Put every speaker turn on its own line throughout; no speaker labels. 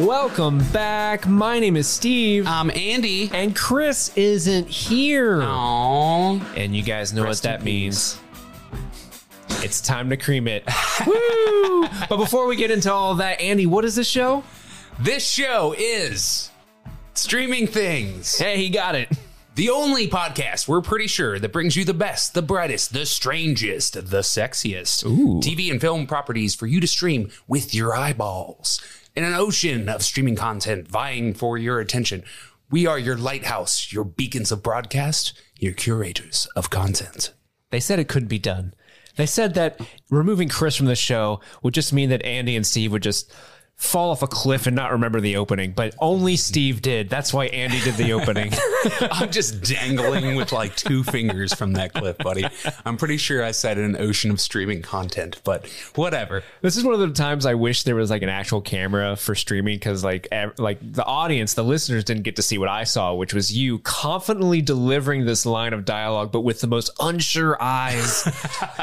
Welcome back. My name is Steve.
I'm Andy.
and Chris isn't here.
Aww.
And you guys know
Rest
what that means. It's time to cream it. Woo! But before we get into all that, Andy, what is this show?
This show is Streaming Things,
Hey, he got it.
the only podcast we're pretty sure that brings you the best, the brightest, the strangest, the sexiest
Ooh.
TV and film properties for you to stream with your eyeballs. In an ocean of streaming content vying for your attention, we are your lighthouse, your beacons of broadcast, your curators of content.
They said it couldn't be done. They said that removing Chris from the show would just mean that Andy and Steve would just fall off a cliff and not remember the opening, but only Steve did. That's why Andy did the opening.
I'm just dangling with like two fingers from that cliff, buddy. I'm pretty sure I said an ocean of streaming content, but whatever.
This is one of the times I wish there was like an actual camera for streaming because like ev- like the audience, the listeners didn't get to see what I saw, which was you confidently delivering this line of dialogue, but with the most unsure eyes.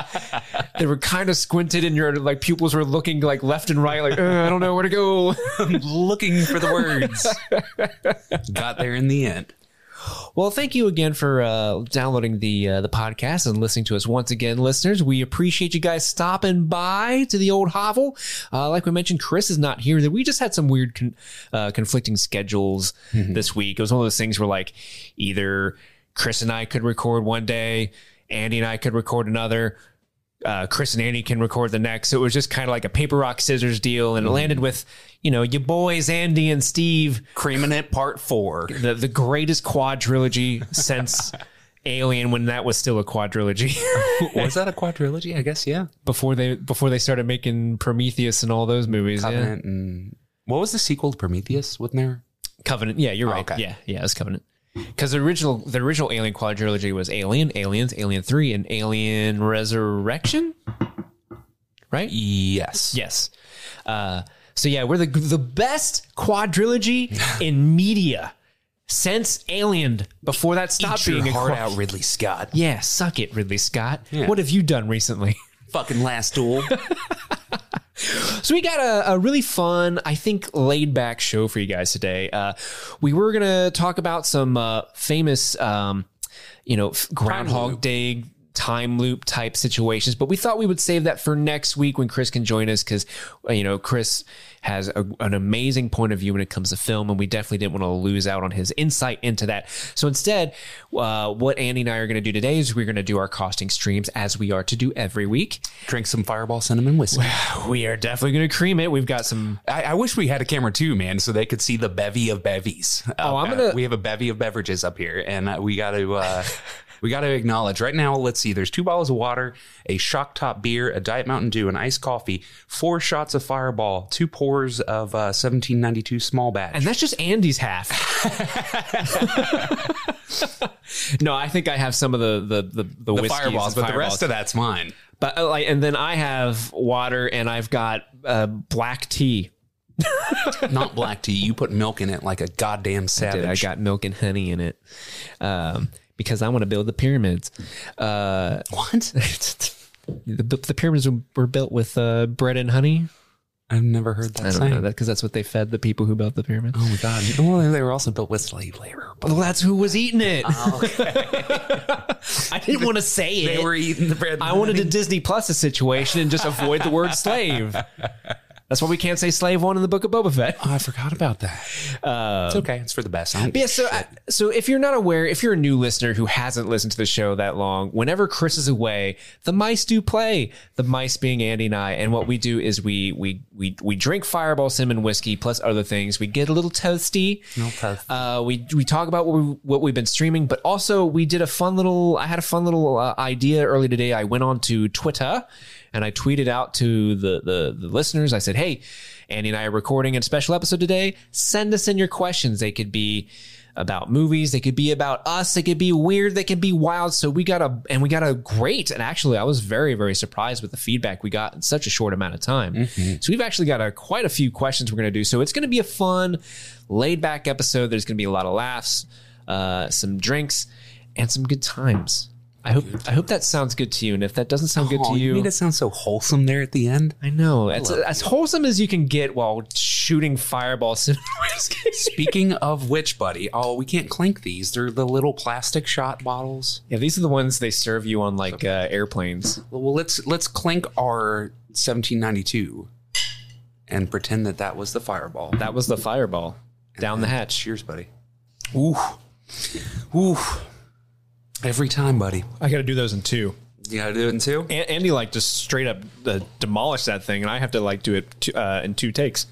they were kind of squinted, and your like pupils were looking like left and right, like "Uh, I don't know where to go.
Looking for the words. Got there in the end.
Well, thank you again for uh, downloading the uh, the podcast and listening to us once again, listeners. We appreciate you guys stopping by to the old hovel. Uh, like we mentioned, Chris is not here. That we just had some weird con- uh, conflicting schedules this week. It was one of those things where like either Chris and I could record one day, Andy and I could record another. Uh, Chris and Andy can record the next. So it was just kind of like a paper rock scissors deal, and it landed with you know your boys Andy and Steve
Creaming it part four.
the the greatest quadrilogy since Alien when that was still a quadrilogy
Was that a quadrilogy? I guess, yeah.
before they before they started making Prometheus and all those movies.
Covenant and what was the sequel to Prometheus? Wasn't there?
Covenant. Yeah, you're right.
okay.
Yeah, yeah, it was Covenant. Because the original the original Alien quadrilogy was Alien, Aliens, Alien Three, and Alien Resurrection. Right?
Yes.
Yes. Uh, so yeah, we're the the best quadrilogy in media since Alien. Before that stopped
Eat your
being a
heart
quad-
out, Ridley Scott.
Yeah, suck it, Ridley Scott.
Yeah.
What have you done recently?
Fucking last duel.
So we got a, a really fun, I think, laid back show for you guys today. Uh, we were gonna talk about some uh, famous, um, you know, Groundhog. Day time loop type situations, but we thought we would save that for next week when Chris can join us because, you know, Chris has a, an amazing point of view when it comes to film, and we definitely didn't want to lose out on his insight into that. So instead, uh, what Andy and I are going to do today is we're going to do our crossing streams as we are to do every week.
Drink some Fireball cinnamon whiskey.
We are definitely going to cream it. We've got some
I, I wish we had a camera too, man, so they could see the bevy of bevies.
Oh, I'm
Uh,
gonna-
we have a bevy of beverages up here, and uh, we got to. Uh, We got to acknowledge right now. Let's see. There's two bottles of water, a shock top beer, a diet Mountain Dew, an iced coffee, four shots of Fireball, two pours of uh, 1792 small batch.
And that's just Andy's half. no, I think I have some of the the the, the,
the fireballs, but the rest of that's mine.
But uh, like, and then I have water, and I've got uh, black tea.
Not black tea. You put milk in it like a goddamn savage.
I got milk and honey in it, um, because I want to build the pyramids. Uh,
what?
the, the pyramids were built with uh, bread and honey.
I've never heard that
I don't
saying.
know that because that's what they fed the people who built the pyramids.
Oh my god! Well, they were also built with slave labor. But
Well, that's who was eating it.
Oh,
I didn't want to say it.
they were eating the bread.
I wanted to Disney Plus a situation and just avoid the word slave. That's why we can't say slave one in the book of Boba Fett.
Oh, I forgot about that. it's okay. It's for the best.
Yeah, so uh, so if you're not aware, if you're a new listener who hasn't listened to the show that long, whenever Chris is away, the mice do play. The mice being Andy and I, and what we do is we we we we drink Fireball cinnamon whiskey plus other things. We get a little toasty.
No toast.
Uh, we we talk about what we what we've been streaming, but also we did a fun little. I had a fun little uh, idea early today. I went on to Twitter and I tweeted out to the, the the listeners. I said, "Hey, Andy and I are recording a special episode today. Send us in your questions. They could be." about movies. They could be about us. They could be weird. They could be wild. So we got a and we got a great. And actually, I was very very surprised with the feedback we got in such a short amount of time. So we've actually got a quite a few questions we're going to do. So it's going to be a fun, laid back episode. There's going to be a lot of laughs, uh, some drinks, and some good times. I hope I hope that sounds good to you. And if that doesn't sound good
Oh,
to
you
you,
made it sound so wholesome there at the end.
I know it's as wholesome as you can get while shooting fireballs.
Speaking of which, buddy, oh, we can't clink these. They're the little plastic shot bottles.
yeah, these are the ones they serve you on like uh, airplanes.
Well, let's let's clink our 1792 and pretend that that was the fireball.
That was the fireball down the hatch.
Cheers, buddy. Ooh, ooh. Every time, buddy.
I got to do those in two.
You gotta do it in two.
A- Andy like just straight up uh, demolish that thing, and I have to like do it two, uh, in two takes.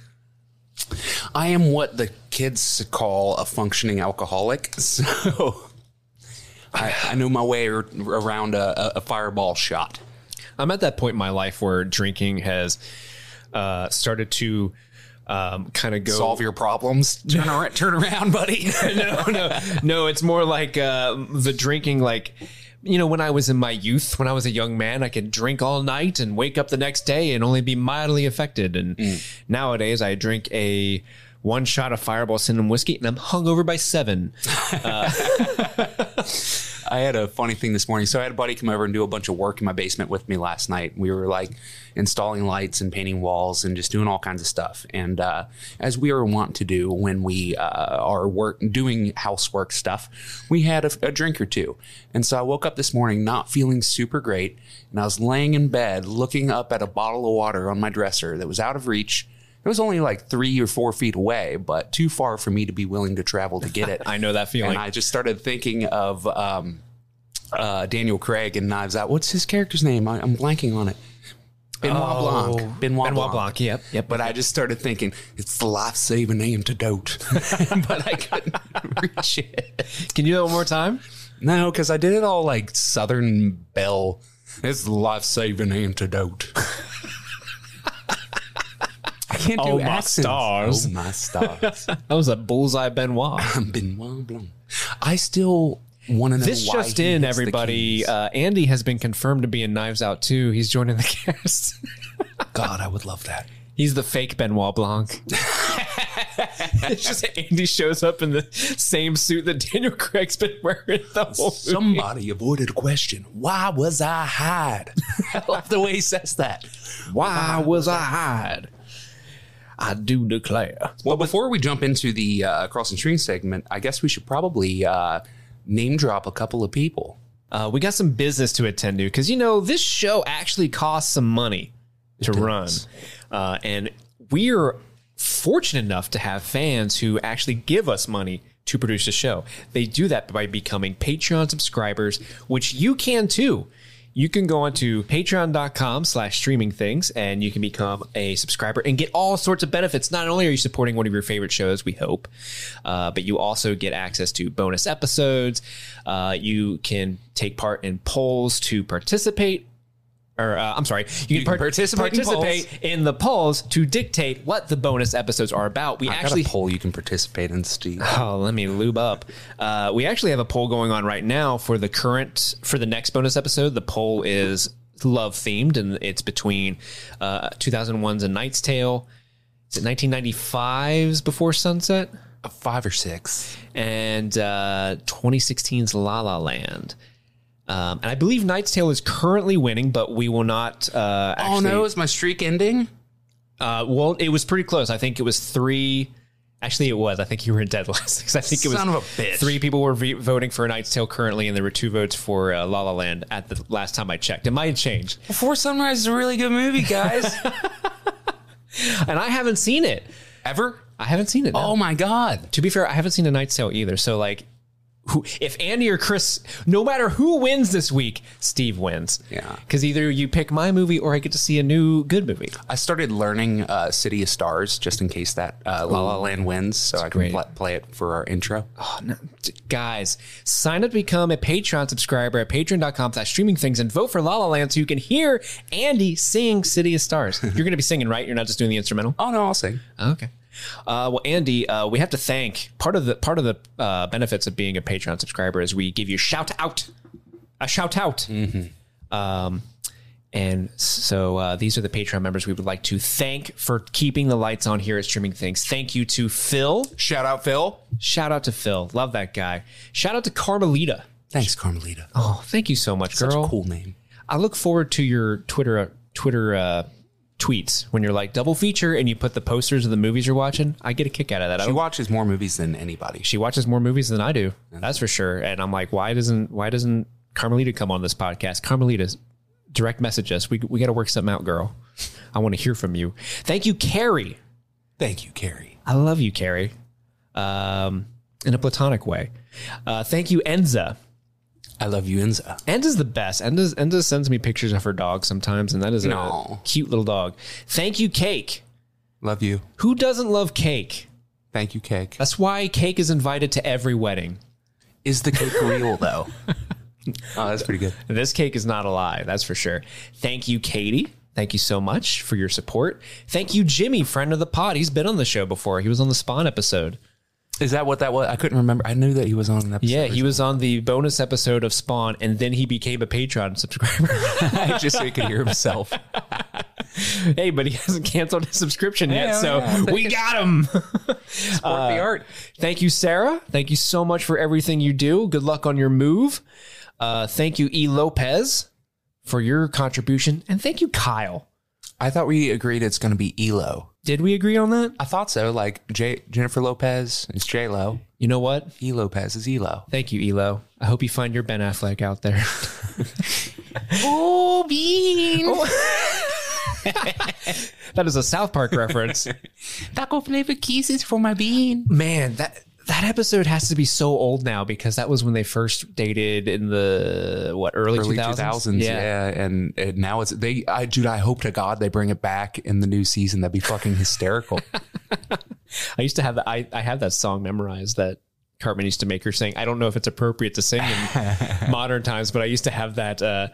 I am what the kids call a functioning alcoholic, so I, I know my way ar- around a, a, a fireball shot.
I'm at that point in my life where drinking has uh, started to um, kind of go
Solve your problems. Turn around, turn around, buddy.
no, no, no. It's more like uh, the drinking, like you know, when I was in my youth, when I was a young man, I could drink all night and wake up the next day and only be mildly affected. And nowadays, I drink a one shot of Fireball Cinnamon whiskey, and I'm hungover by seven.
I had a funny thing this morning. So I had a buddy come over and do a bunch of work in my basement with me last night. We were like installing lights and painting walls and just doing all kinds of stuff. And uh, as we are wont to do when we uh, are work doing housework stuff, we had a, a drink or two. And so I woke up this morning not feeling super great, and I was laying in bed looking up at a bottle of water on my dresser that was out of reach. It was only like three or four feet away, but too far for me to be willing to travel to get it.
I know that feeling.
And I just started thinking of um, uh, Daniel Craig in Knives Out. What's his character's name? I, I'm blanking on it. Benoit
Oh,
Blanc. Benoit,
Benoit
Blanc.
Blanc. Yep, yep.
But I just started thinking it's the life-saving antidote, but I couldn't reach it.
Can you do it one more time?
No, because I did it all like Southern Belle. It's the life-saving antidote. I can't do
Oh, my stars.
Oh my stars.
That was a bullseye Benoit.
Benoit Blanc. I still want to know
This
why
just
he
in,
hits
everybody. Uh, Andy has been confirmed to be in Knives Out too. He's joining the cast.
God, I would love that.
He's the fake Benoit Blanc. it's just Andy shows up in the same suit that Daniel Craig's been wearing the whole movie.
Somebody avoided a question. Why was I hide? I love the way he says that.
Why was I hide? I do declare.
Well, before we jump into the uh, cross and string segment, I guess we should probably uh, name drop a couple of people.
Uh, we got some business to attend to because you know this show actually costs some money to run, uh, and we're fortunate enough to have fans who actually give us money to produce the show. They do that by becoming Patreon subscribers, which you can too. You can go onto patreon.com slash streaming things and you can become a subscriber and get all sorts of benefits. Not only are you supporting one of your favorite shows, we hope, uh, but you also get access to bonus episodes. Uh, you can take part in polls to participate or uh, I'm sorry, you can,
can participate in
participate in, the polls to dictate what the bonus episodes are about. We
I
actually
got a poll you can participate in, Steve.
Oh, let me lube up. Uh, we actually have a poll going on right now for the current for the next bonus episode. The poll is love themed, and it's between uh, 2001's A Knight's Tale. Is it 1995's Before Sunset
A five or six.
and uh, 2016's La La Land? Um, and I believe Knight's Tale is currently winning, but we will not. Uh,
Oh
actually,
no, is my streak ending?
Uh, well, it was pretty close. I think it was three. Actually, it was. I think you were in dead last because I think it was
Son of a bitch.
three people were v- voting for Knight's Tale currently, and there were two votes for uh, La La Land at the last time I checked. It might have changed,
Before Sunrise is a really good movie, guys.
and I haven't seen it.
Ever?
I haven't seen it. no.
Oh my god.
To be fair, I haven't seen A Knight's Tale either. So, like, who, if Andy or Chris, no matter who wins this week, Steve wins.
Yeah.
because either you pick my movie or I get to see a new good movie.
I started learning uh, City of Stars just in case that uh, La La Land wins, so I can
great.
pl- play it for our intro.
Oh, no. D- Guys, sign up to become a Patreon subscriber at patreon.com slash streaming things and vote for La La Land so you can hear Andy sing City of Stars. You're going to be singing, right? You're not just doing the instrumental?
Oh no, I'll sing.
Okay. Uh, well, Andy, uh, we have to thank part of the part of the uh, benefits of being a Patreon subscriber is we give you shout out, a shout out. Um, and so uh, these are the Patreon members we would like to thank for keeping the lights on here at Streaming Things. Thank you to Phil.
Shout out, Phil.
Shout out to Phil. Love that guy. Shout out to Carmelita.
Thanks, Carmelita.
Oh, thank you so much,
Such
girl.
a cool name.
I look forward to your Twitter Twitter uh, tweets when you're like double feature and you put the posters of the movies you're watching. I get a kick out of that.
She watches more movies than anybody.
she watches more movies than I do. That's for sure. And I'm like, why doesn't why doesn't Carmelita come on this podcast? Carmelita, direct message us. We we got to work something out, girl. I want to hear from you. Thank you, Carrie.
Thank you, Carrie.
I love you, Carrie. Um, in a platonic way. Uh, thank you, Enza.
I love you, Enza.
Enda's the best. Enda's, Enda sends me pictures of her dog sometimes, and that is a cute little dog. Thank you, Cake.
Love you.
Who doesn't love cake?
Thank you, Cake.
That's why Cake is invited to every wedding.
Is the cake real, though? oh, that's pretty good.
This cake is not a lie, that's for sure. Thank you, Katie. Thank you so much for your support. Thank you, Jimmy, friend of the pod. He's been on the show before. He was on the Spawn episode.
Is that what that was? I couldn't remember. I knew that he was on an episode.
Yeah, he was on the bonus episode of Spawn, and then he became a Patreon subscriber.
just so he could hear himself.
hey, but he hasn't canceled his subscription yet, so
yeah,
we got him.
Support the art.
Thank you, Sarah. Thank you so much for everything you do. Good luck on your move. Uh, thank you, E. Lopez, for your contribution. And thank you, Kyle.
I thought we agreed it's going to be Elo.
Did we agree on that?
I thought so. Like J- Jennifer Lopez is J Lo.
You know what?
E Lopez is Elo.
Thank you, Elo. I hope you find your Ben Affleck out there.
Oh, Bean. Oh.
that is a South Park reference.
Taco flavor kisses for my bean.
Man, that that episode has to be so old now because that was when they first dated in the what early,
Early
2000s?
2000s. Yeah. And, and now it's, they, I, dude, I hope to God they bring it back in the new season. That'd be fucking hysterical.
I used to have that. I, I have that song memorized that Cartman used to make her sing. I don't know if it's appropriate to sing in modern times, but I used to have that uh,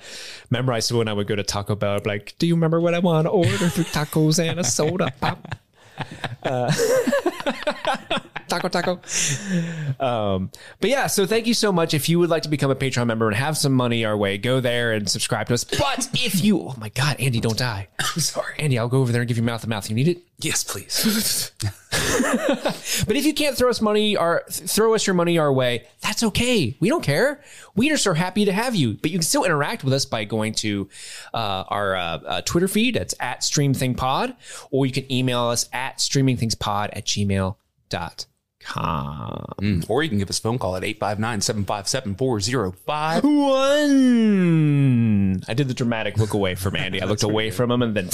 memorized when I would go to Taco Bell. I'd be like, do you remember what I want to order? Three tacos and a soda pop. Uh, taco taco. Um, but yeah, so thank you so much. If you would like to become a Patreon member and have some money our way, go there and subscribe to us. But if you, oh my God, Andy, don't die. I'm sorry, Andy. I'll go over there and give you mouth to mouth. You need it.
yes, please.
But if you can't throw us money or throw us your money our way, that's okay. We don't care. We just are happy to have you. But you can still interact with us by going to uh, our uh, uh, Twitter feed. It's at StreamThingPod, or you can email us at StreamingThingsPod at gmail.com.
Mm, Or you can give us a phone call at 859 757 405.
One. I did the dramatic look away from Andy. I looked away from him and then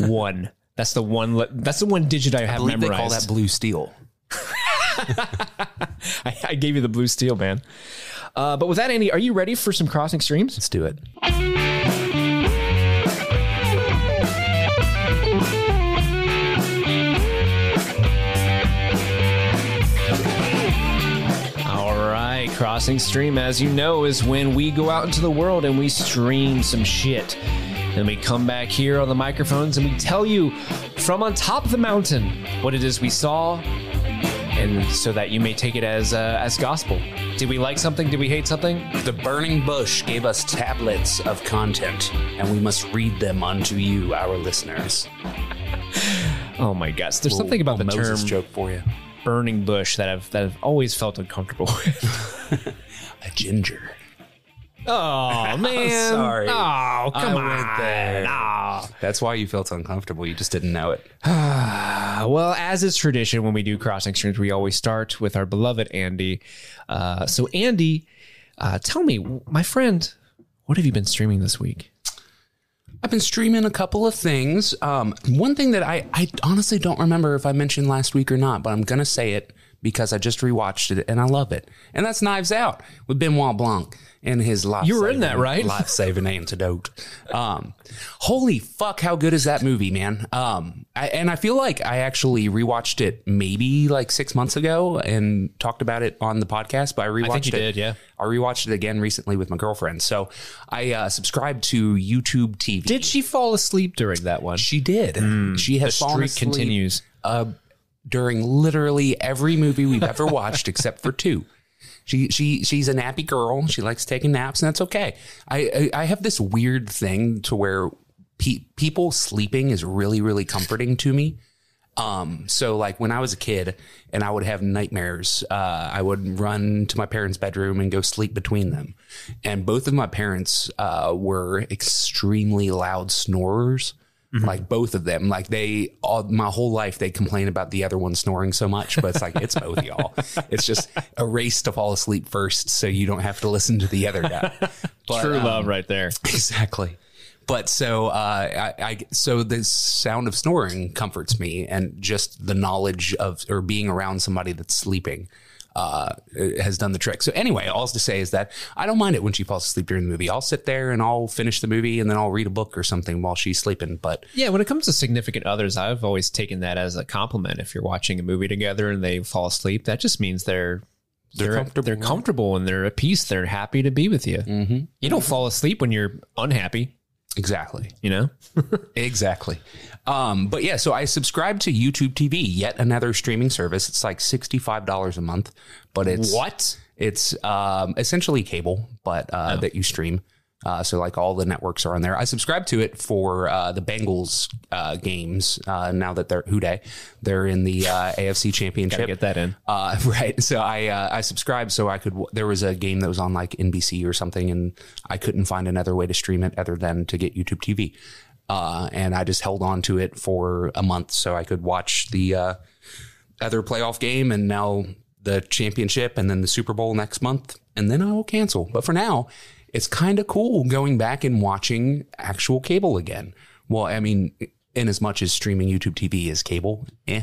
one. That's the one. le- That's the one digit I have
I they
memorized.
call that blue steel.
I, I gave you the blue steel, man. Uh, but with that, Andy, are you ready for some crossing streams?
Let's do it.
Right, crossing stream, as you know, is when we go out into the world and we stream some shit. Then we come back here on the microphones and we tell you from on top of the mountain what it is we saw, and so that you may take it as uh, as gospel. Did we like something? Did we hate something?
The burning bush gave us tablets of content, and we must read them unto you, our listeners.
Oh my gosh, there's something about the
Moses
term
joke for you.
Burning bush that I've that I've always felt uncomfortable with.
A ginger.
Oh man,
sorry.
Oh come
I
on.
there.
Oh.
That's why you felt uncomfortable. You just didn't know it.
Well, as is tradition when we do crossing streams, we always start with our beloved Andy. Uh, so, Andy, uh, tell me, my friend, what have you been streaming this week?
I've been streaming a couple of things. Um, one thing that I, I honestly don't remember if I mentioned last week or not, but I'm going to say it because I just rewatched it and I love it. And that's Knives Out with Benoit Blanc and his life.
You were in that, right?
Life saving antidote. Um, holy fuck, how good is that movie, man? Um, I, and I feel like I actually rewatched it maybe like six months ago and talked about it on the podcast, but I rewatched
think you
it.
did, yeah.
I rewatched it again recently with my girlfriend. So I uh, subscribed to YouTube TV.
Did she fall asleep during that one?
She did. she has
the
fallen
streak
asleep,
continues.
Uh, during literally every movie we've ever watched except for two. She she she's a nappy girl. She likes taking naps, and that's okay. I I, I have this weird thing to where pe- people sleeping is really really comforting to me. Um, so like when I was a kid and I would have nightmares, uh, I would run to my parents' bedroom and go sleep between them. And both of my parents, uh, were extremely loud snorers. Like both of them, like they all my whole life they complain about the other one snoring so much, but it's like it's both y'all. It's just a race to fall asleep first, so you don't have to listen to the other guy. But,
True
um,
love right there.
Exactly. But so uh, I, I so the sound of snoring comforts me, and just the knowledge of or being around somebody that's sleeping uh, has done the trick. So anyway, all to say is that I don't mind it when she falls asleep during the movie. I'll sit there and I'll finish the movie, and then I'll read a book or something while she's sleeping. But
Yeah, when it comes to significant others, I've always taken that as a compliment. If you're watching a movie together and they fall asleep, that just means they're
They're
they're
comfortable.
They're comfortable and they're at peace. They're happy to be with you.
Mm-hmm.
You don't fall asleep when you're unhappy.
exactly,
You know,
exactly. Um, but yeah, so I subscribe to YouTube TV, yet another streaming service. It's like sixty five dollars a month, but it's
what?
It's um, essentially cable, but uh, that you stream. Uh, so like all the networks are on there. I subscribe to it for uh, the Bengals uh, games. Uh, now that they're Houday, they're in the uh, AFC
Gotta
Championship.
get that in.
Uh, right. So I uh, I subscribed so I could. w- There was a game that was on like NBC or something, and I couldn't find another way to stream it other than to get YouTube TV. Uh, and I just held on to it for a month so I could watch the uh, other playoff game, and now the championship, and then the Super Bowl next month, and then I will cancel. But for now, it's kind of cool going back and watching actual cable again. Well, I mean, in as much as streaming YouTube TV is cable, eh.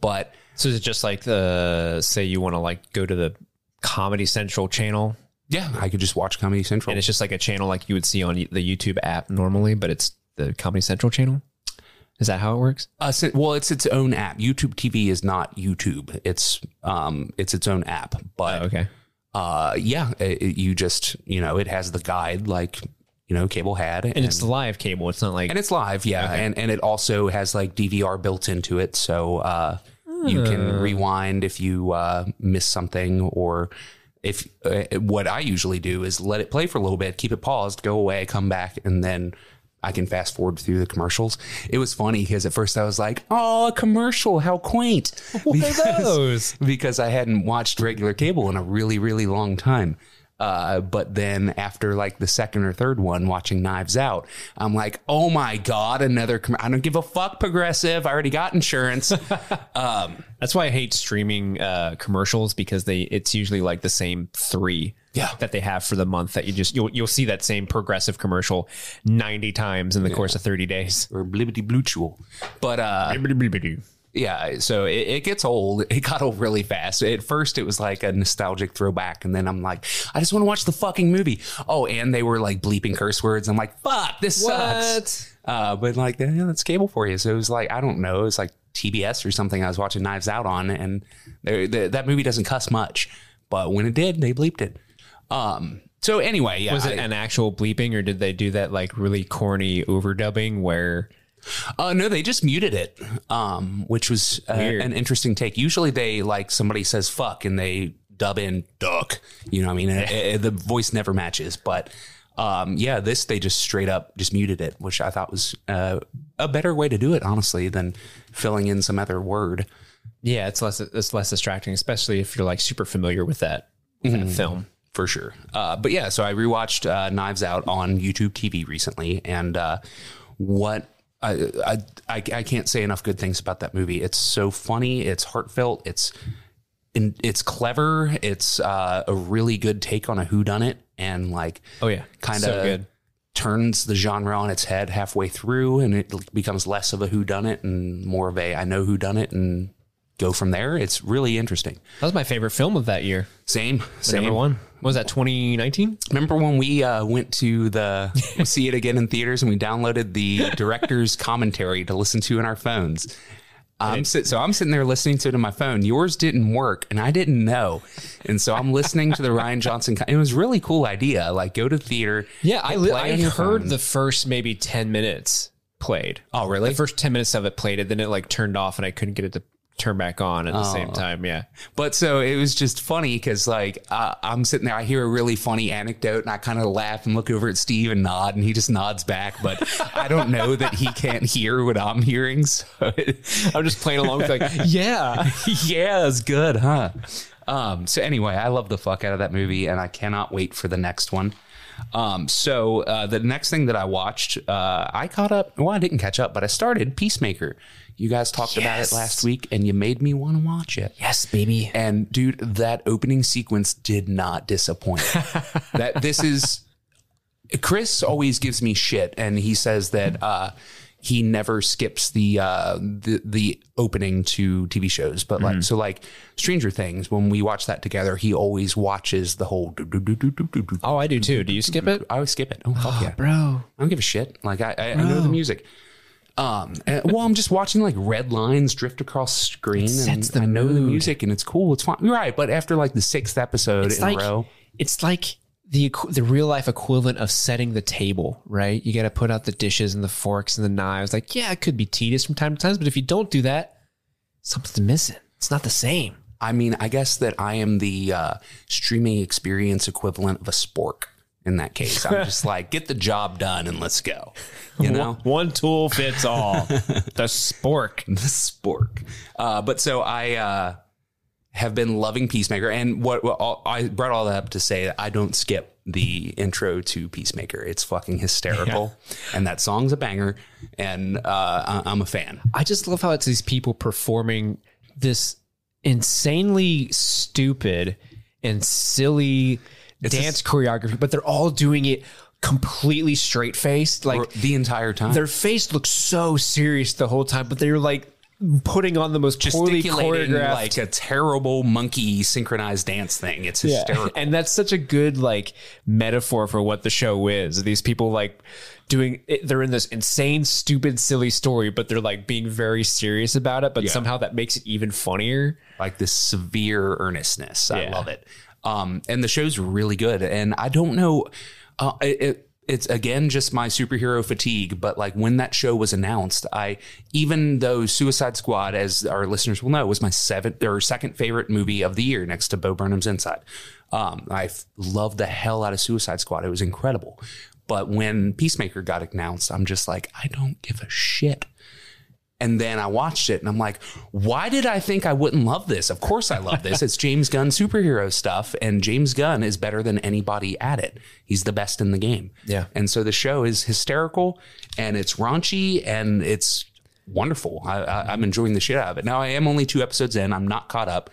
But
So is it just like the say you want to like go to the Comedy Central channel
Yeah, I could just watch Comedy Central.
and it's just like a channel like you would see on the YouTube app normally, but it's the Comedy Central channel. Is that how it works?
Uh, so- well, it's its own app. YouTube TV is not YouTube. It's um, it's its own app. But
Oh, okay.
uh, yeah, it, it- you just you know it has the guide like you know cable had, and,
And it's live cable. It's not like
and it's live, yeah, and and it also has like DVR built into it, so uh, you can rewind if you uh, miss something or. If uh, what I usually do is let it play for a little bit, keep it paused, go away, come back, and then I can fast forward through the commercials. It was funny because at first I was like, "Oh, a commercial! How quaint!"
what
Because-
are those?
because I hadn't watched regular cable in a really, really long time. Uh, but then after like the second or third one, watching Knives Out, I'm like, oh my god, another! Com- I don't give a fuck, Progressive. I already got insurance.
That's why I hate streaming uh, commercials because they it's usually like the same three
Yeah.
that they have for the month that you just you'll you'll see that same progressive commercial 90 times in the course of 30 days.
or blibbity blutual. But uh, yeah, so it, it gets old. It got old really fast. At first, it was like a nostalgic throwback, and then I'm like, I just want to watch the fucking movie. Oh, and they were like bleeping curse words. I'm like, fuck, this sucks. Uh, but like, yeah, that's cable for you. So it was like, I don't know, it's like TBS or something. I was watching Knives Out on, and they, they, that movie doesn't cuss much, but when it did, they bleeped it. Um. So anyway, yeah,
Was it
I-
an actual bleeping or did they do that like really corny overdubbing where
Uh, no, they just muted it, um, which was uh, an interesting take. Usually, they like somebody says "fuck" and they dub in "duck." You know, what I mean, Uh, uh, the voice never matches. But um, yeah, this they just straight up just muted it, which I thought was uh, a better way to do it, honestly, than filling in some other word.
yeah, it's less it's less distracting especially if you're like super familiar with that, that film.
For sure. Uh, but yeah, so I rewatched uh, Knives Out on YouTube TV recently, and uh, what I, I I I can't say enough good things about that movie. It's so funny, it's heartfelt, it's in, it's clever, it's uh, a really good take on a whodunit, and like
Oh yeah.
kind
So
of
good.
turns the genre on its head halfway through, and it becomes less of a whodunit and more of a I know whodunit, and go from there. It's really interesting.
That was my favorite film of that year.
Same, same.
Number one. What was that 2019?
Remember when we uh, went to the see it again in theaters and we downloaded the director's commentary to listen to in our phones? I'm sit, so I'm sitting there listening to it on my phone. Yours didn't work, and I didn't know, and so I'm listening to the Rian Johnson. It was a really cool idea. Like go to theater.
Yeah, I, li- I heard
phone.
the first maybe 10 minutes played.
Oh, really?
The first 10 minutes of it played and then it like turned off and I couldn't get it to turn back on at the same
Oh.
time. Yeah.
But so it was just funny because like uh, I'm sitting there, I hear a really funny anecdote, and I kind of laugh and look over at Steve and nod, and he just nods back. But I don't know that he can't hear what I'm hearing. So
I'm just playing along with like, yeah.
yeah, it's good, huh? Um, so anyway, I love the fuck out of that movie, and I cannot wait for the next one. Um, so uh, the next thing that I watched, uh, I caught up. Well, I didn't catch up, but I started Peacemaker. You guys talked about it last week, and you made me want to watch it.
Yes, baby.
And dude, that opening sequence did not disappoint. that this is Chris always gives me shit, and he says that uh, he never skips the uh, the the opening to TV shows. But like so, like Stranger Things, when we watch that together, he always watches the whole. do- do- do-.
Oh, I do too. Do you skip it?
I always skip it. Oh fuck yeah,
Bro.
I don't give a shit. Like I, I, I know the music. Um, and- well, I'm just watching like red lines drift across screen,
sets
and
the
I know the music, and it's cool. It's fine, You're right? But after like the sixth episode
It's
in
like
a row,
it's like the the real life equivalent of setting the table, right? You got to put out the dishes and the forks and the knives. Like, yeah, it could be tedious from time to time, but if you don't do that, something's missing. It's not the same.
I mean, I guess that I am the uh, streaming experience equivalent of a spork. In that case, I'm just like, get the job done and let's go. You know,
one tool fits all. the spork.
the spork. Uh, but so I uh, have been loving Peacemaker, and what, what all, I brought all that up to say that I don't skip the intro to Peacemaker. It's fucking hysterical, and that song's a banger, and uh, I, I'm a fan.
I just love how it's these people performing this insanely stupid and silly dance choreography, but they're all doing it completely straight faced. Like
the entire time.
their face looks so serious the whole time, but they're like putting on the most poorly choreographed.
like a terrible monkey synchronized dance thing. It's
Yeah.
hysterical.
And that's such a good like metaphor for what the show is. These people like doing it, they're in this insane, stupid, silly story, but they're like being very serious about it. But somehow that makes it even funnier.
like this severe earnestness. I
Yeah.
love it. Um, and the show's really good. And I don't know, uh, it, it, it's again just my superhero fatigue. But like when that show was announced, I even though Suicide Squad, as our listeners will know, was my seventh or second favorite movie of the year, next to Bo Burnham's Inside. Um, I loved the hell out of Suicide Squad. It was incredible. But when Peacemaker got announced, I'm just like, I don't give a shit. And then I watched it and I'm like, why did I think I wouldn't love this? Of course I love this. It's James Gunn superhero stuff, and James Gunn is better than anybody at it. He's the best in the game.
Yeah.
And so the show is hysterical and it's raunchy and it's wonderful. I, I, I'm enjoying the shit out of it. Now I am only two episodes in. I'm not caught up.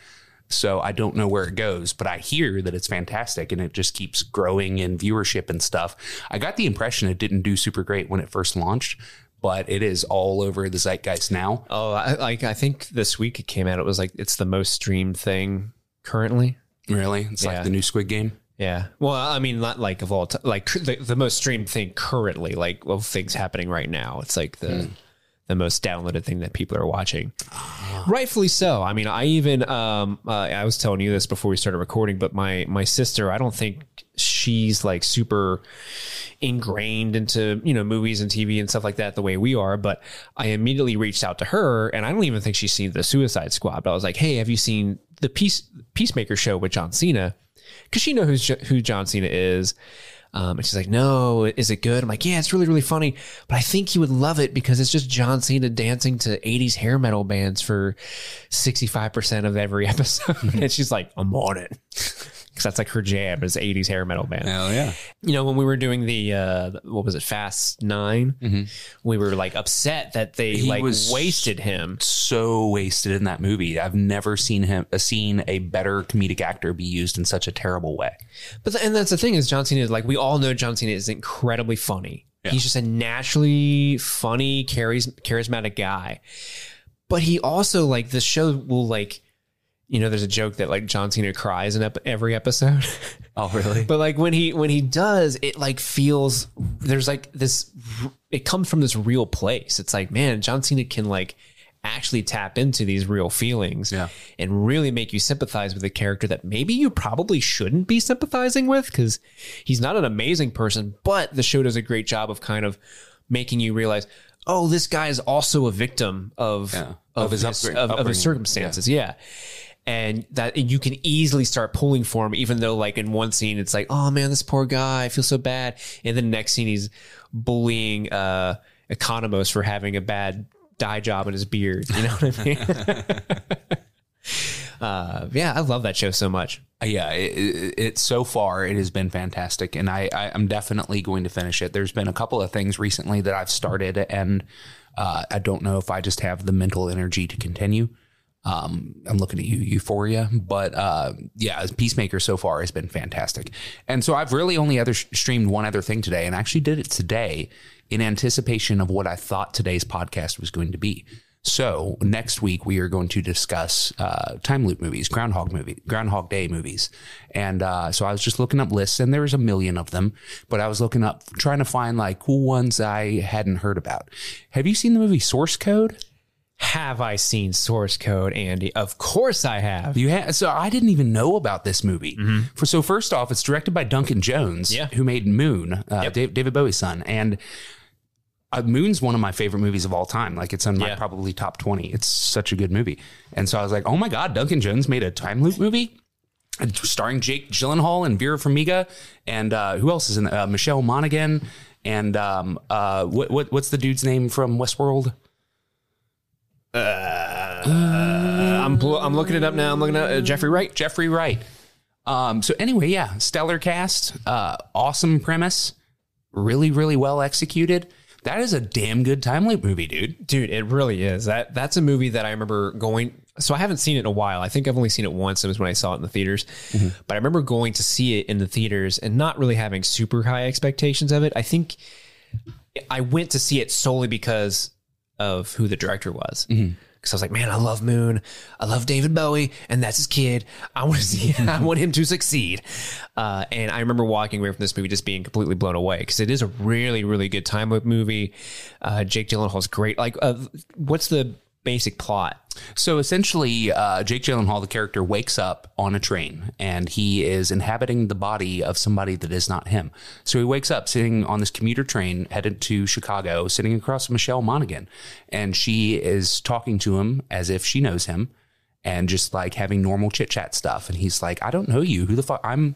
So I don't know where it goes, but I hear that it's fantastic and it just keeps growing in viewership and stuff. I got the impression it didn't do super great when it first launched, but it is all over the zeitgeist now.
Oh, I, like I think this week it came out. It was like it's the most streamed thing currently.
Really? It's
Yeah.
like the new Squid Game.
Yeah. Well, I mean, not like of all time, like the, the most streamed thing currently, like of things happening right now. It's like the hmm. The most downloaded thing that people are watching. Rightfully so. I mean, I even um uh, I was telling you this before we started recording, but my my sister, I don't think she's like super ingrained into you know movies and TV and stuff like that the way we are. But I immediately reached out to her, and I don't even think she's seen the Suicide Squad. But I was like, hey, have you seen the Peace Peacemaker show with John Cena? Because she knows who John Cena is. Um, and she's like, no, is it good? I'm like, yeah, it's really, really funny, but I think you would love it because it's just John Cena dancing to 80s hair metal bands for 65% of every episode. and she's like, I'm on it. Because that's like her jam is 80s hair metal band.
Hell yeah.
You know, when we were doing the, uh, what was it, Fast 9 we were like upset that they
He
like
was-
wasted him.
So wasted in that movie. I've never seen him uh, seen a better comedic actor be used in such a terrible way.
But the, and that's the thing is John Cena. Is like we all know, John Cena is incredibly funny. He's just a naturally funny, charis- charismatic guy. But he also like the show will like, you know, there's a joke that like John Cena cries in ep- every episode.
Oh, really?
but like when he when he does, it like feels there's like this. It comes from this real place. It's like man, John Cena can like actually tap into these real feelings
Yeah.
and really make you sympathize with a character that maybe you probably shouldn't be sympathizing with because he's not an amazing person, but the show does a great job of kind of making you realize, oh, this guy is also a victim of
Yeah.
of,
Of his
his, of, of his
upbringing.
circumstances. Yeah. And that and you can easily start pulling for him, even though like in one scene it's like, oh man, this poor guy, I feel so bad. And the next scene he's bullying uh Economos for having a bad dye job in his beard. You know what I mean? uh yeah, I love that show so much.
Uh, yeah, it, it, it's so far it has been fantastic, and I, I I'm definitely going to finish it. There's been a couple of things recently that I've started, and uh, I don't know if I just have the mental energy to continue. Um, I'm looking at you, Euphoria, but uh, yeah, Peacemaker so far has been fantastic, and so I've really only other streamed one other thing today, and actually did it today in anticipation of what I thought today's podcast was going to be. So next week we are going to discuss uh, time loop movies, Groundhog movie, Groundhog Day movies, and uh, so I was just looking up lists, and there was a million of them, but I was looking up trying to find like cool ones I hadn't heard about. Have you seen the movie Source Code?
Have I seen Source Code, Andy? Of course I have.
You ha- so I didn't even know about this movie. For so first off, it's directed by Duncan Jones,
Yeah.
who made Moon, uh, Dave, David Bowie's son, and uh, Moon's one of my favorite movies of all time. Like it's on my
Yeah.
probably top twenty. It's such a good movie, and so I was like, oh my god, Duncan Jones made a time loop movie. Starring Jake Gyllenhaal and Vera Farmiga, and uh, who else is in it? Uh, Michelle Monaghan, and um, uh, what, what what's the dude's name from Westworld?
I'm bl- I'm looking it up now. I'm looking at uh, Jeffrey Wright.
Jeffrey Wright. Um, so anyway, yeah, stellar cast, uh, awesome premise, really, really well executed. That is a damn good time loop movie, dude.
Dude, it really is. That that's a movie that I remember going. So I haven't seen it in a while. I think I've only seen it once. It was when I saw it in the theaters. But I remember going to see it in the theaters and not really having super high expectations of it. I think I went to see it solely because of who the director was. Because I was like, man, I love Moon. I love David Bowie, and that's his kid. I want to see. I want him to succeed. Uh, and I remember walking away from this movie just being completely blown away because it is a really, really good time movie. Uh, Jake Gyllenhaal's great. Like, uh, what's the basic plot?
So essentially, uh, Jake Gyllenhaal, the character, wakes up on a train and he is inhabiting the body of somebody that is not him. So he wakes up sitting on this commuter train headed to Chicago, sitting across Michelle Monaghan, and she is talking to him as if she knows him, and just like having normal chit chat stuff. And he's like, "I don't know you. Who the fuck? I'm,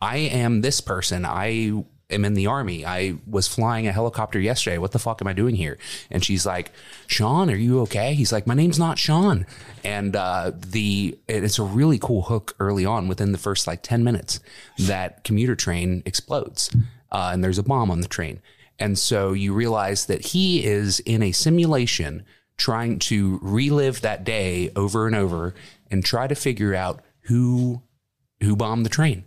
I am this person. I." am in the army. I was flying a helicopter yesterday. What the fuck am I doing here? And she's like, Sean, are you okay? He's like, my name's not Sean. And uh, the it's a really cool hook early on within the first like 10 minutes that commuter train explodes uh, and there's a bomb on the train. And so you realize that he is in a simulation trying to relive that day over and over and try to figure out who who bombed the train.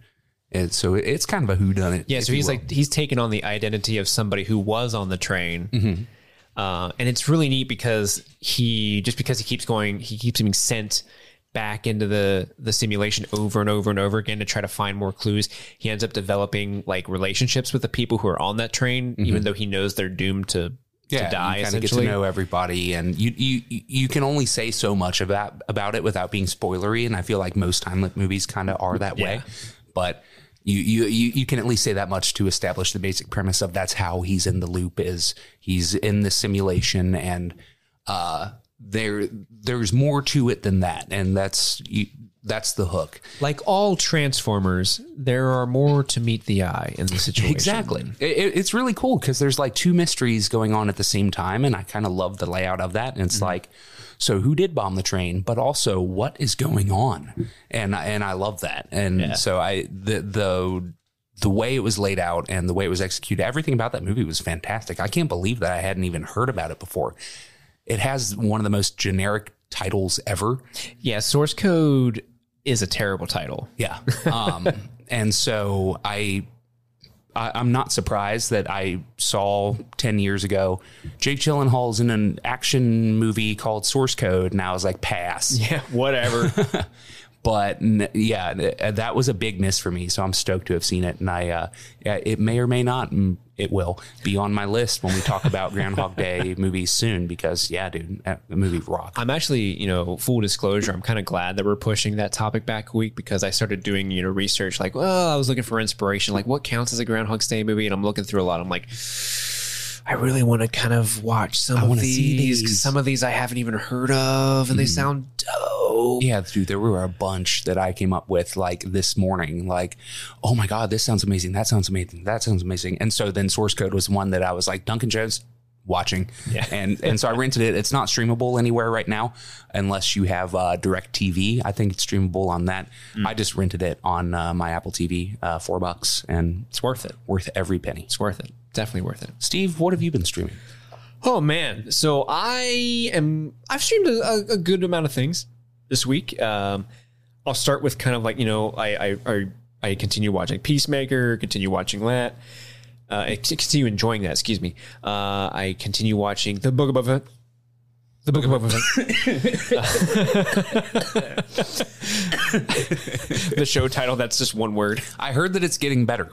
And so it's kind of a who done it.
Yeah, so he's like he's taken on the identity of somebody who was on the train, uh, and it's really neat because he just because he keeps going, he keeps being sent back into the the simulation over and over and over again to try to find more clues. He ends up developing like relationships with the people who are on that train, even though he knows they're doomed to to die.
you kind of get to know everybody, and you you you can only say so much about about it without being spoilery. And I feel like most time movies kind of are that way, but. You, you you you can at least say that much to establish the basic premise of that's how he's in the loop is he's in the simulation and uh there there's more to it than that and that's you, that's the hook
like all Transformers, there are more to meet the eye in the situation.
Exactly. It, it- it's really cool because there's like two mysteries going on at the same time, and I kind of love the layout of that. And it's like, so who did bomb the train, but also what is going on, and I- and I love that. And so I the the the way it was laid out and the way it was executed, everything about that movie was fantastic. I can't believe that I hadn't even heard about it before. It has one of the most generic titles ever.
Yeah, source code is a terrible title.
Yeah. Um, and so I, I, I'm not surprised that I saw 10 years ago Jake Gyllenhaal's in an action movie called Source Code, and I was like, pass.
Yeah, whatever.
But n- yeah, th- that was a big miss for me. So I'm stoked to have seen it. And I, uh, it may or may not, mm, it will be on my list when we talk about Groundhog Day movies soon because, yeah, dude, the movie rocked.
I'm actually, you know, full disclosure, I'm kind of glad that we're pushing that topic back a week because I started doing, you know, research like, well, I was looking for inspiration, like what counts as a Groundhog Day movie, and I'm looking through a lot. I'm like, I really want to kind of watch some of
wanna see
these. Some of these I haven't even heard of, and they sound dope.
Yeah, dude, there were a bunch that I came up with like this morning. Like, oh my god, this sounds amazing. That sounds amazing. That sounds amazing. And so then Source Code was one that I was like, Duncan Jones watching.
Yeah.
And and so I rented it. It's not streamable anywhere right now unless you have uh, DirecTV. I think it's streamable on that. I just rented it on uh, my Apple TV, uh, four bucks, and
It's worth it.
worth every penny.
It's worth it. Definitely worth it.
Steve, what have you been streaming?
Oh man, so I am. I've streamed a, a, a good amount of things this week. Um, I'll start with kind of like you know I I I, I continue watching Peacemaker, continue watching that. Uh, I c- continue enjoying that. Excuse me. Uh, I continue watching the Book of Boba Fett. The Book of Boba Fett. the show title. That's just one word.
I heard that it's getting better.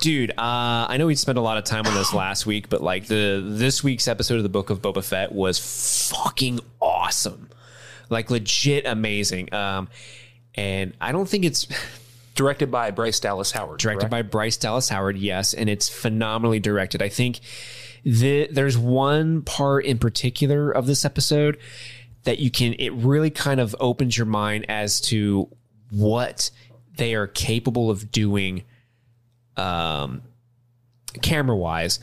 Dude, uh, I know we spent a lot of time on this last week, but like the this week's episode of the Book of Boba Fett was fucking awesome, like legit amazing. Um, and I don't think it's
Directed by Bryce Dallas Howard.
directed
correct?
by Bryce Dallas Howard, yes, and it's phenomenally directed. I think the, there's one part in particular of this episode that you can. It really kind of opens your mind as to what they are capable of doing, um, camera wise.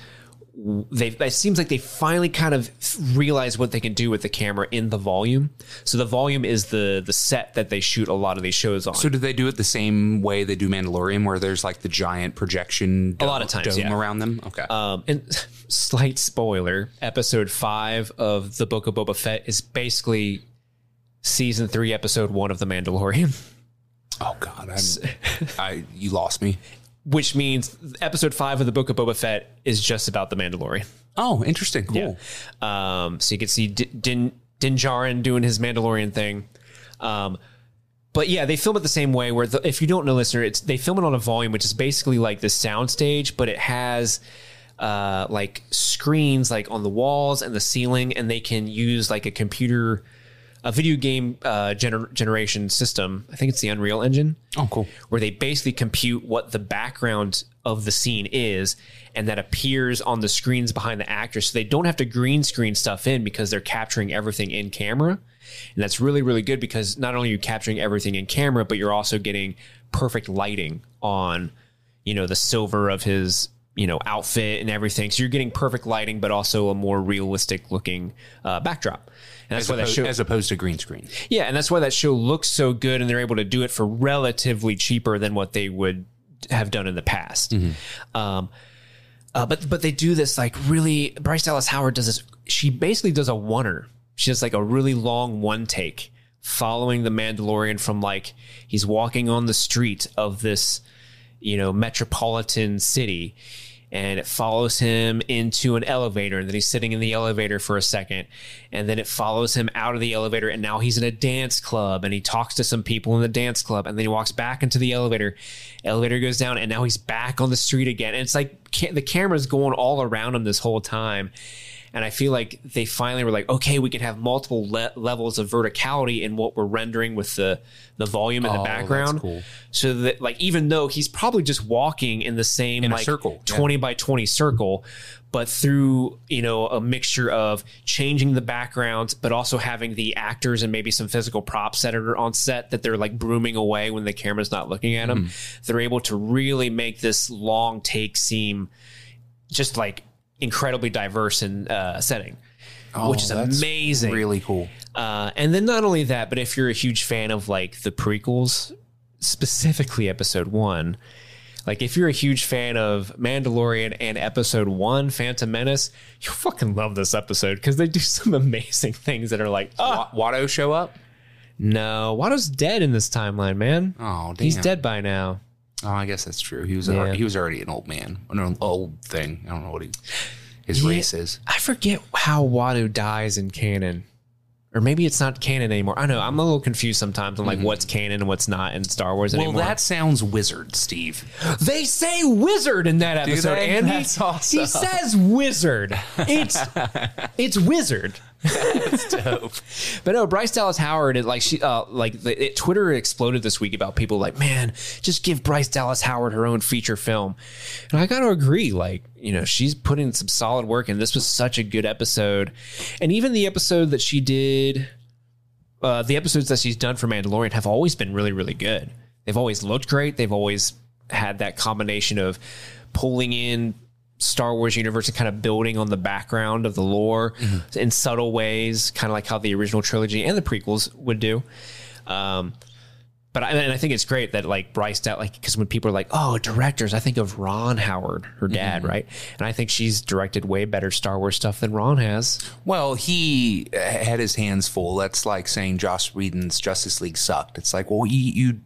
They it seems like they finally kind of realize what they can do with the camera in the volume. So the volume is the the set that they shoot a lot of these shows on.
So do they do it the same way they do Mandalorian, where there's like the giant projection dome,
A lot of times,
dome
yeah.
around them? Okay.
Um, and slight spoiler: episode five of the Book of Boba Fett is basically season three, episode one of The Mandalorian,
oh God, I'm, I you lost me.
Which means episode five of the Book of Boba Fett is just about the Mandalorian.
Oh, interesting. Cool.
Um, so you can see D- Din Din Djarin doing his Mandalorian thing. Um, but yeah, they film it the same way. Where the, if you don't know, listener, it's they film it on a volume, which is basically like the sound stage, but it has uh, like screens like on the walls and the ceiling, and they can use like a computer, a video game uh, gener- generation system. I think it's the Unreal Engine.
Oh, cool.
where they basically compute what the background of the scene is and that appears on the screens behind the actors. So they don't have to green screen stuff in because they're capturing everything in camera. And that's really really good because not only are you capturing everything in camera but you're also getting perfect lighting on you know the silver of his you know outfit and everything. So you're getting perfect lighting but also a more realistic looking uh, backdrop that's
As,
why that
opposed,
show
as opposed to green screen.
yeah, and that's why that show looks so good, and they're able to do it for relatively cheaper than what they would have done in the past. Um, uh, but but they do this like really. Bryce Dallas Howard does this. She basically does a oner. She does like a really long one take, following the Mandalorian from like he's walking on the street of this, you know, metropolitan city. And it follows him into an elevator, and then he's sitting in the elevator for a second, and then it follows him out of the elevator, and now he's in a dance club, and he talks to some people in the dance club, and then he walks back into the elevator. Elevator goes down, and now he's back on the street again. And it's like ca- the camera's going all around him this whole time. And I feel like they finally were like, okay, we can have multiple le- levels of verticality in what we're rendering with the the volume in
Oh,
the background.
cool.
So that like even though he's probably just walking in the same
a
like
circle, yeah.
20 by 20 circle, but through, you know, a mixture of changing the backgrounds, but also having the actors and maybe some physical props that are on set that they're like brooming away when the camera's not looking at them.
Mm-hmm.
They're able to really make this long take seem just like incredibly diverse in uh, setting, which is
Oh,
amazing.
Really cool.
Uh, and then not only that, but if you're a huge fan of like the prequels, specifically episode one, like if you're a huge fan of Mandalorian and episode one, Phantom Menace, you'll fucking love this episode because they do some amazing things that are like, oh,
Wa- Watto show up?
no, Watto's dead in this timeline, man.
Oh, damn.
He's dead by now.
Oh, I guess that's true. He was
Yeah.
already, he was already an old man, an old thing. I don't know what he his
Yeah.
race is.
I forget how Watto dies in canon. Or maybe it's not canon anymore. I know I'm a little confused sometimes on like what's canon and what's not in Star Wars
Mm-hmm. Well, that sounds wizard, Steve.
They say wizard in that episode, and
That's
he,
awesome.
he says wizard. It's it's wizard.
That's dope.
But no, Bryce Dallas Howard is like she uh like the, it, Twitter exploded this week about people like, man, just give Bryce Dallas Howard her own feature film. And I got to agree, like you know, she's putting in some solid work, and this was such a good episode. And even the episode that she did, uh, the episodes that she's done for Mandalorian have always been really, really good. They've always looked great. They've always had that combination of pulling in Star Wars universe and kind of building on the background of the lore mm-hmm. in subtle ways, kind of like how the original trilogy and the prequels would do. Um, but I, and I think it's great that like Bryce Dallas, like because when people are like, "Oh, directors," I think of Ron Howard, her dad, mm-hmm. right? And I think she's directed way better Star Wars stuff than Ron has.
Well, he uh, had his hands full. That's like saying Joss Whedon's Justice League sucked. It's like, well, you, you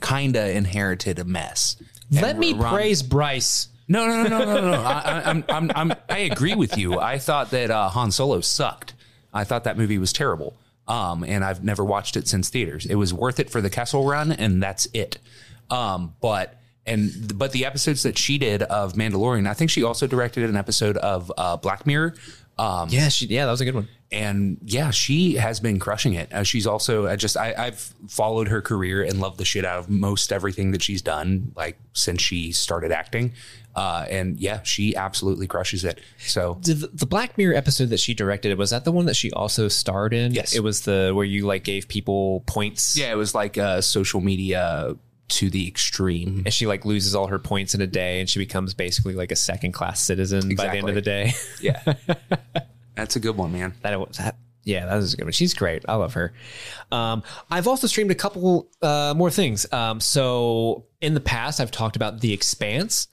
kind of inherited a mess.
Let
And
me
Ron-
praise Bryce.
No, no, no, no, no, no. I, I'm, I'm, I'm, I agree with you. I thought that uh, Han Solo sucked. I thought that movie was terrible. Um, and I've never watched it since theaters. It was worth it for the Kessel Run, and that's it. Um, but and but the episodes that she did of Mandalorian, I think she also directed an episode of uh, Black Mirror. Um,
Yeah, she, yeah, that was a good one.
and yeah, she has been crushing it. Uh, she's also I just I, I've followed her career and loved the shit out of most everything that she's done, like since she started acting. Uh, and yeah, she absolutely crushes it. So
The, the Black Mirror episode that she directed was that the one that she also starred in?
Yes.
it was the where you like gave people points.
yeah, it was like uh, social media to the extreme.
and she like loses all her points in a day, and she becomes basically like a second class citizen by the end of the day.
Yeah, that's a good one, man.
that was that. Yeah, that was a good one. She's great. I love her. Um, I've also streamed a couple uh, more things. Um, so in the past, I've talked about The Expanse.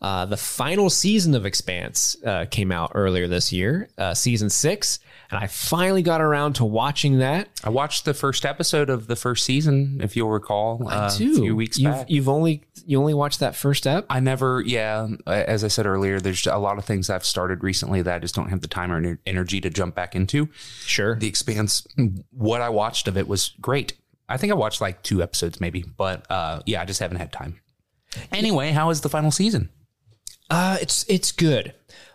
Uh, the final season of Expanse uh, came out earlier this year, uh, season six, and I finally got around to watching that.
I watched the first episode of the first season, if you'll recall, uh, a few weeks
you've,
back.
You've only you only watched that first step.
I never, yeah, as I said earlier, there's a lot of things I've started recently that I just don't have the time or energy to jump back into.
Sure.
The Expanse, what I watched of it was great. I think I watched like two episodes maybe, but uh, yeah, I just haven't had time. Anyway, how is the final season?
Uh, it's it's good.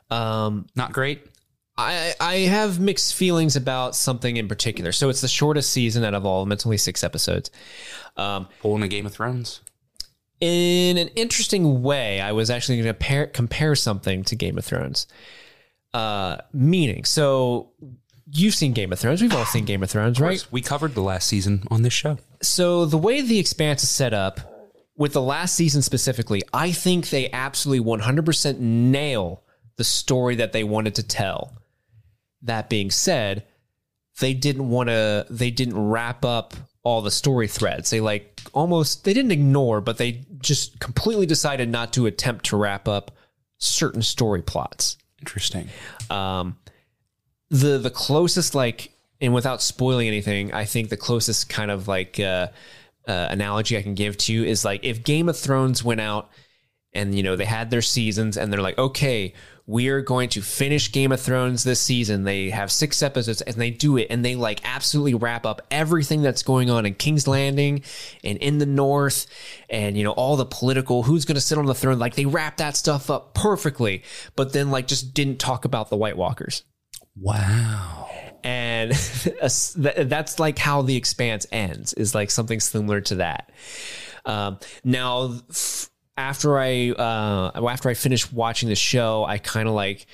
Um,
Not great.
I I have mixed feelings about something in particular. So it's the shortest season out of all. of them. It's only six episodes. Um,
Pulling a Game of Thrones.
in an interesting way, I was actually going to compare, compare something to Game of Thrones. Uh, meaning, so you've seen Game of Thrones. We've all seen Game of Thrones, right?
We covered the last season on this show.
So the way the Expanse is set up, with the last season specifically, I think they absolutely 100% nail the story that they wanted to tell. That being said, they didn't want to. They didn't wrap up all the story threads. They like almost. They didn't ignore, but they just completely decided not to attempt to wrap up certain story plots
Interesting.
um the the closest like and without spoiling anything i think the closest kind of like uh, uh analogy i can give to you is like if game of thrones went out and you know they had their seasons and they're like okay we are going to finish game of thrones this season they have six episodes and they do it and they like absolutely wrap up everything that's going on in king's landing and in the north and you know all the political who's going to sit on the throne like they wrap that stuff up perfectly but then like just didn't talk about the white walkers
Wow.
And that's like how the expanse ends is like something similar to that. Um, now after i uh, after i finished watching the show i kind of like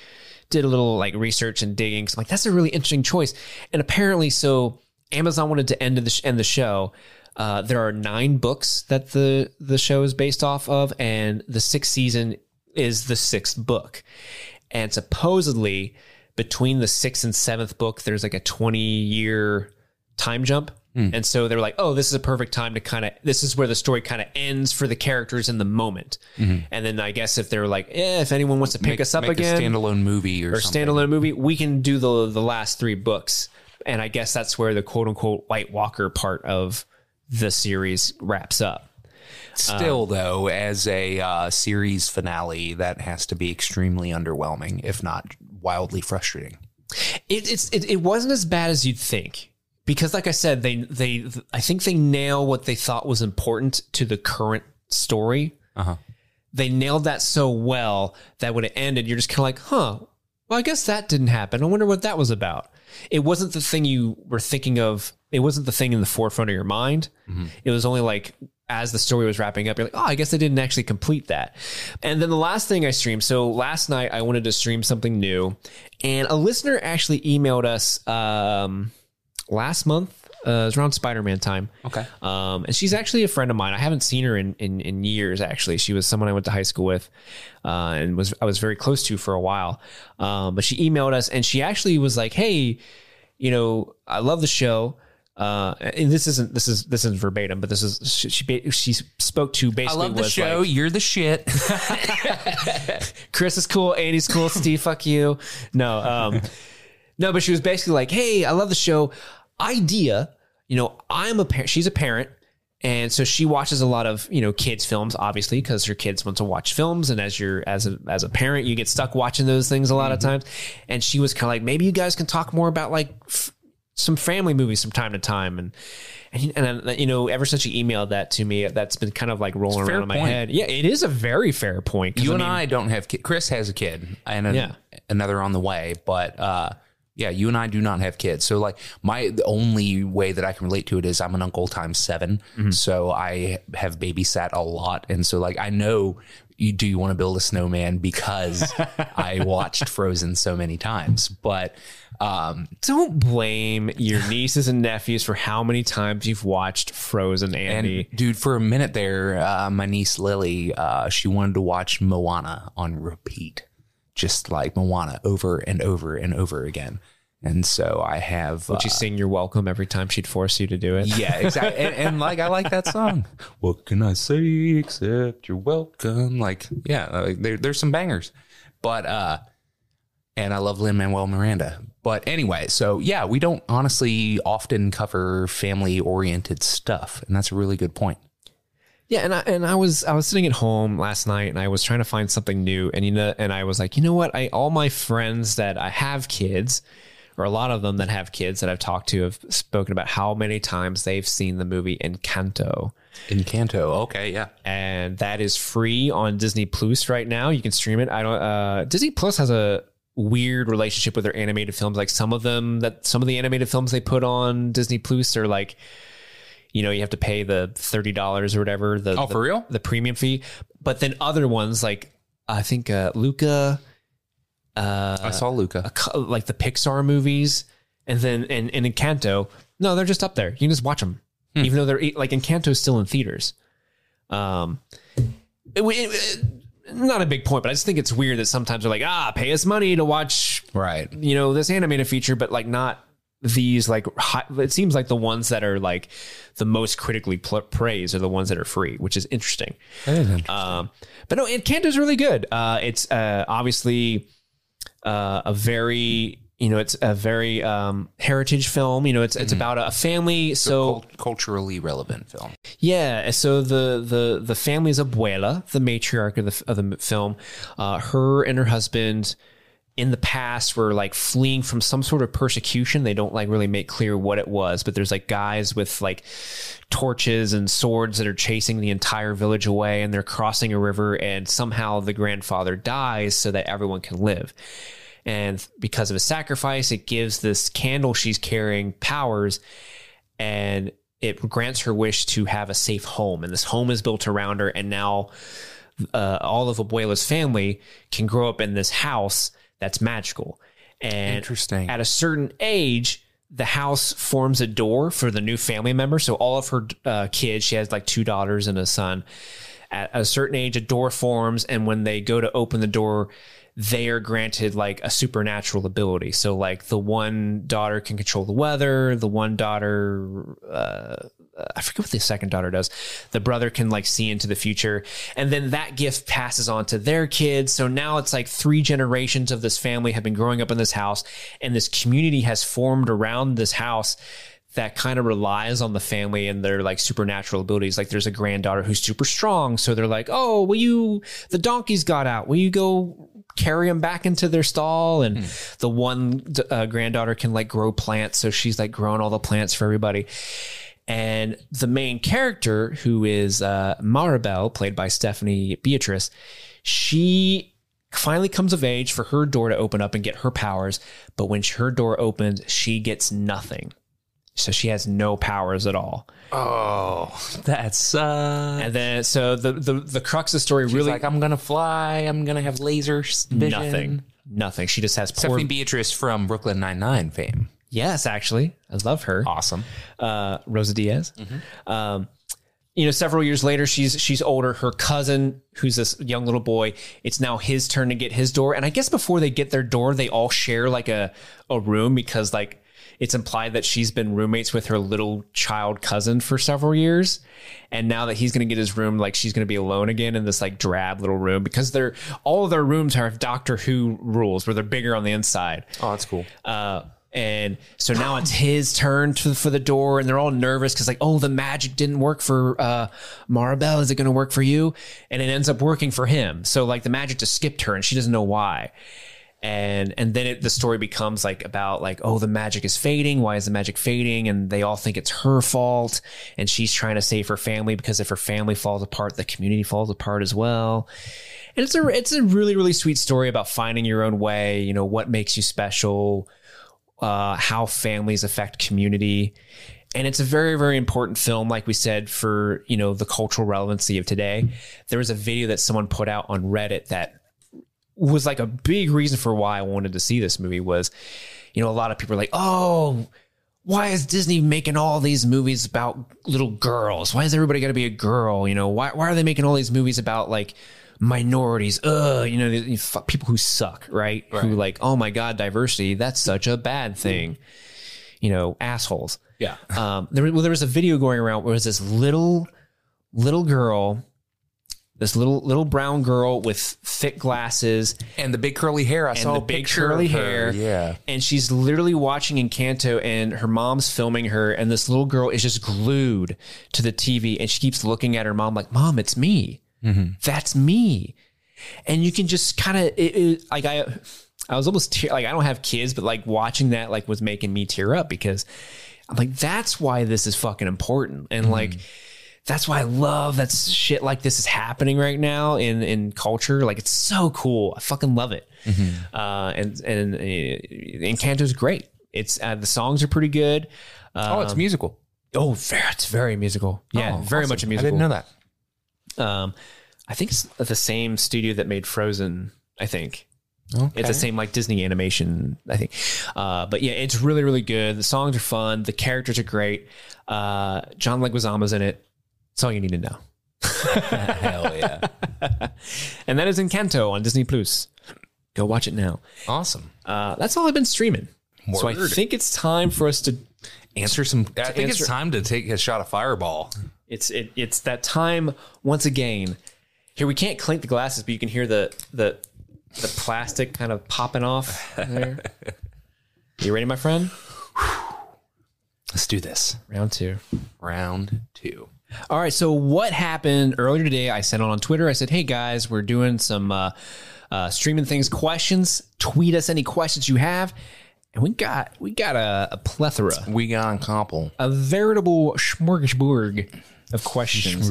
did a little like research and digging. 'cause I'm like that's a really interesting choice. And apparently so amazon wanted to end the sh- end the show. Uh, there are nine books that the the show is based off of and the sixth season is the sixth book. And supposedly between the sixth and seventh book there's like a 20 year time jump. And so they're like oh this is a perfect time to kind of this is where the story kind of ends for the characters in the moment. And then i guess if they're like eh, if anyone wants to pick us up
Make
again
a standalone movie or,
or standalone movie we can do the the last three books. And i guess that's where the quote unquote white walker part of the series wraps up.
Still,
Um,
though, as a uh, series finale, that has to be extremely underwhelming, if not wildly frustrating.
It, it's it, it wasn't as bad as you'd think because, like I said, they they I think they nail what they thought was important to the current story.
Uh-huh.
They nailed that so well that when it ended, you're just kind of like, huh. Well, I guess that didn't happen. I wonder what that was about. it wasn't the thing you were thinking of. It wasn't the thing in the forefront of your mind. It was only like as the story was wrapping up, you're like, oh, I guess I didn't actually complete that. And then the last thing I streamed. So last night I wanted to stream something new, and a listener actually emailed us um, last month. Uh, it was around Spider Man time.
Okay.
Um, and she's actually a friend of mine. I haven't seen her in, in, in years. Actually, she was someone I went to high school with, uh, and was I was very close to for a while. Um, but she emailed us, and she actually was like, "Hey, you know, I love the show." Uh, and this isn't this is this isn't verbatim, but this is she she, she spoke to basically.
I love the show.
like,
You're the shit.
Chris is cool, Andy's cool, Steve, fuck you. No, um, no, but she was basically like, "Hey, I love the show. Idea, you know, I'm a parent. She's a parent, and so she watches a lot of you know kids films, obviously, because her kids want to watch films, and as you're as a as a parent, you get stuck watching those things a lot of times. And she was kind of like, maybe you guys can talk more about like." F- some family movies from time to time and and, and uh, you know ever since you emailed that to me that's been kind of like rolling around in my head yeah it is a very fair point
you and
mean,
I don't have kids. Chris has a kid and an-
Yeah.
another on the way, but uh, yeah, you and I do not have kids. So like my the only way that I can relate to it is I'm an uncle times 7
Mm-hmm.
So I have babysat a lot, and so like I know. You, do you want to build a snowman because I watched Frozen so many times? But um,
Don't blame your nieces and nephews for how many times you've watched Frozen, Andy.
And dude, for a minute there, uh, my niece Lily, uh, she wanted to watch Moana on repeat, just like Moana over and over and over again. And so I have. Uh,
Would you sing "You're Welcome" every time she'd force you to do it?
yeah, exactly. and, and like, I like that song. What can I say except you're welcome? Like, yeah, like, there, there's some bangers, but uh, and I love Lin Manuel Miranda. But anyway, so yeah, we don't honestly often cover family oriented stuff, and that's a really good point.
Yeah, and I and I was I was sitting at home last night and I was trying to find something new and you know and I was like, you know what? I all my friends that I have kids or a lot of them that have kids that I've talked to have spoken about how many times they've seen the movie Encanto.
Encanto. Okay, yeah.
And that is free on Disney Plus right now. You can stream it. I don't uh Disney Plus has a weird relationship with their animated films. Like some of them that some of the animated films they put on Disney Plus are like you know, you have to pay the thirty dollars or whatever. The,
Oh,
the-
for real?
The premium fee. But then other ones like I think uh, Luca,
I saw Luca.
a like the Pixar movies, and then and, and Encanto. No, they're just up there. You can just watch them,
Hmm.
even though they're like Encanto is still in theaters. Um, it- it- it- not a big point, but I just think it's weird that sometimes they're like, ah, pay us money to watch
Right.
you know this animated feature but like not these like high, it seems like the ones that are like the most critically pl- praised are the ones that are free which is interesting. Um but no Encanto is really good. Uh it's uh obviously uh a very you know it's a very um heritage film you know it's it's about a family so
Cult- culturally relevant film.
yeah, so the the the family's abuela, the matriarch of the of the film, uh, her and her husband in the past were like fleeing from some sort of persecution. They don't like really make clear what it was, but there's like guys with like torches and swords that are chasing the entire village away, and they're crossing a river, and somehow the grandfather dies so that everyone can live. And because of a sacrifice, it gives this candle she's carrying powers and it grants her wish to have a safe home. And this home is built around her. And now uh, all of Abuela's family can grow up in this house that's magical. And
Interesting.
at a certain age, the house forms a door for the new family member. So all of her uh, kids, she has like two daughters and a son. At a certain age, a door forms, and when they go to open the door, they are granted like a supernatural ability. So like the one daughter can control the weather, the one daughter uh, I forget what the second daughter does. The brother can like see into the future. And then that gift passes on to their kids. So now it's like three generations of this family have been growing up in this house and this community has formed around this house that kind of relies on the family and their like supernatural abilities. Like there's a granddaughter who's super strong. So they're like, oh, will you, the donkeys got out. Will you go carry them back into their stall? And the one uh, granddaughter can like grow plants. So she's like growing all the plants for everybody. And the main character, who is uh, Maribel, played by Stephanie Beatrice, she finally comes of age for her door to open up and get her powers. But when her door opens, she gets nothing. So she has no powers at all.
Oh, that's uh.
And then, so the the, the crux of the story
Really,
really
like I'm gonna fly. I'm gonna have laser vision.
nothing, nothing. She just has poor.
Stephanie Beatrice from Brooklyn Nine Nine fame.
Yes, actually, I love her.
Awesome.
uh, Rosa Diaz. Um, you know, several years later, she's she's older. Her cousin, who's this young little boy, it's now his turn to get his door. And I guess before they get their door, they all share like a a room because like it's implied that she's been roommates with her little child cousin for several years. And now that he's going to get his room, like she's going to be alone again in this like drab little room because they're all of their rooms have Doctor Who rules where they're bigger on the inside.
Oh, that's cool.
Uh, and so now it's his turn to, for the door, and they're all nervous because, like, oh, the magic didn't work for uh, Maribel. Is it going to work for you? And it ends up working for him. So, like, the magic just skipped her, and she doesn't know why. And and then it, the story becomes like about like, oh, the magic is fading. Why is the magic fading? And they all think it's her fault, and she's trying to save her family because if her family falls apart, the community falls apart as well. And it's a it's a really really sweet story about finding your own way. You know what makes you special uh, how families affect community. And it's a very, very important film, like we said, for you know the cultural relevancy of today. There was a video that someone put out on Reddit that was like a big reason for why I wanted to see this movie was, you know, a lot of people are like, oh, why is Disney making all these movies about little girls? Why is everybody got to be a girl? You know, why why are they making all these movies about like minorities? Ugh, you know, the- the f- people who suck, right? Who like, oh my god, diversity, that's such a bad thing. You know, assholes.
Yeah.
Um, there, well, there was a video going around where it was this little little girl, this little little brown girl with thick glasses
And the big curly hair. I saw
the big
picture
curly hair.
Yeah.
and she's literally watching Encanto, and her mom's filming her, and this little girl is just glued to the TV, and she keeps looking at her mom like, "Mom, it's me. Mm-hmm. That's me." And you can just kind of like I, I was almost tear, like I don't have kids, but like watching that like was making me tear up because I'm like, that's why this is fucking important, and mm-hmm. like. That's why I love that shit like this is happening right now in in culture. Like it's so cool. I fucking love it. Uh, and and uh, Encanto's great. It's uh, the songs are pretty good.
Oh, it's musical.
Oh, very, it's very musical. Yeah,
Oh,
very
awesome.
much a musical.
I didn't know that.
Um, I think it's the same studio that made Frozen. I think
Okay.
it's the same like Disney animation. I think, uh, but yeah, it's really really good. The songs are fun. The characters are great. Uh, John Leguizamo's in it. That's all you need to know.
Hell yeah.
And that is Encanto on Disney Plus. Go watch it now.
awesome.
Uh, that's all I've been streaming. So I
Word.
think it's time for us to.
Answer some. I think
answer-
it's time to take a shot of Fireball.
It's it, it's that time once again. Here we can't clink the glasses, but you can hear the the the plastic kind of popping off there. You ready, my friend?
Let's do this.
Round two.
Round two.
All right. So what happened earlier today? I sent out on Twitter. I said, "Hey guys, we're doing some uh, uh, streaming things. Questions. Tweet us any questions you have." And we got we got a, a plethora,
We got a couple.
a veritable smorgasbord of questions.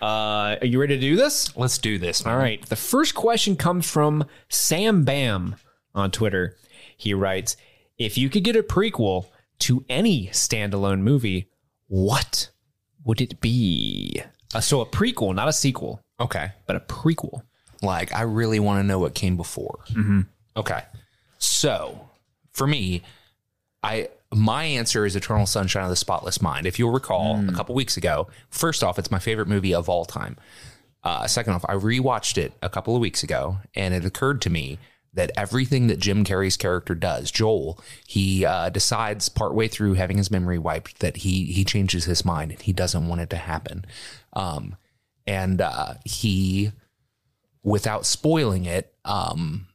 Uh, are you ready to do this?
Let's do this.
All right. The first question comes from Sam Bam on Twitter. He writes, "If you could get a prequel to any standalone movie, what would it be?" Uh, so a prequel, not a sequel,
Okay.
but a prequel.
Like, I really want to know what came before. Mm-hmm. Okay. So, for me, I my answer is Eternal Sunshine of the Spotless Mind. If you'll recall, a couple weeks ago, first off, it's my favorite movie of all time. Uh, second off, I rewatched it a couple of weeks ago, and it occurred to me that everything that Jim Carrey's character does, Joel, he uh, decides partway through having his memory wiped that he he changes his mind and he doesn't want it to happen, um, and uh, he, without spoiling it, um,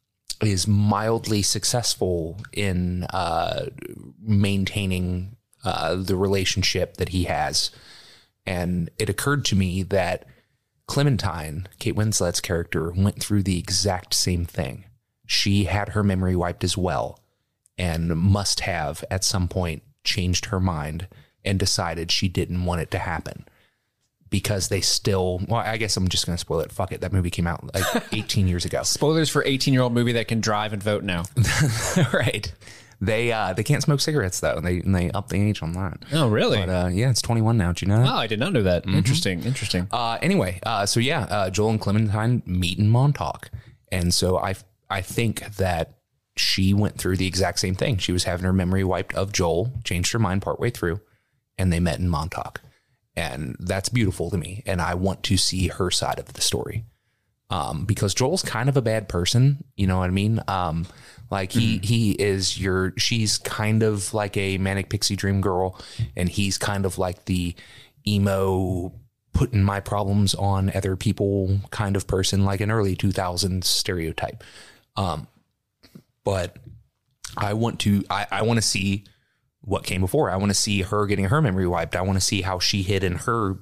is mildly successful in uh, maintaining uh, the relationship that he has. And it occurred to me that Clementine, Kate Winslet's character, went through the exact same thing. She had her memory wiped as well and must have at some point changed her mind and decided she didn't want it to happen because they still. Well, I guess I'm just gonna spoil it. Fuck it. That movie came out like 18 years ago.
Spoilers for 18 year old movie that can drive and vote now.
right. They uh they can't smoke cigarettes though. They and they up the age on that.
Oh, really?
But uh, yeah, it's 21 now. Do you know that?
oh, I did not know that. Interesting. Interesting.
Uh, anyway, uh, so yeah, uh, Joel and Clementine meet in Montauk, and so I I think that she went through the exact same thing. She was having her memory wiped of Joel, changed her mind partway through, and they met in Montauk, and that's beautiful to me. And I want to see her side of the story, um, because Joel's kind of a bad person. You know what I mean? Um, like he he is your she's kind of like a manic pixie dream girl, and he's kind of like the emo putting my problems on other people kind of person, like an early 2000s stereotype. Um, but I want to, I, I want to see what came before. I want to see her getting her memory wiped. I want to see how she hid in her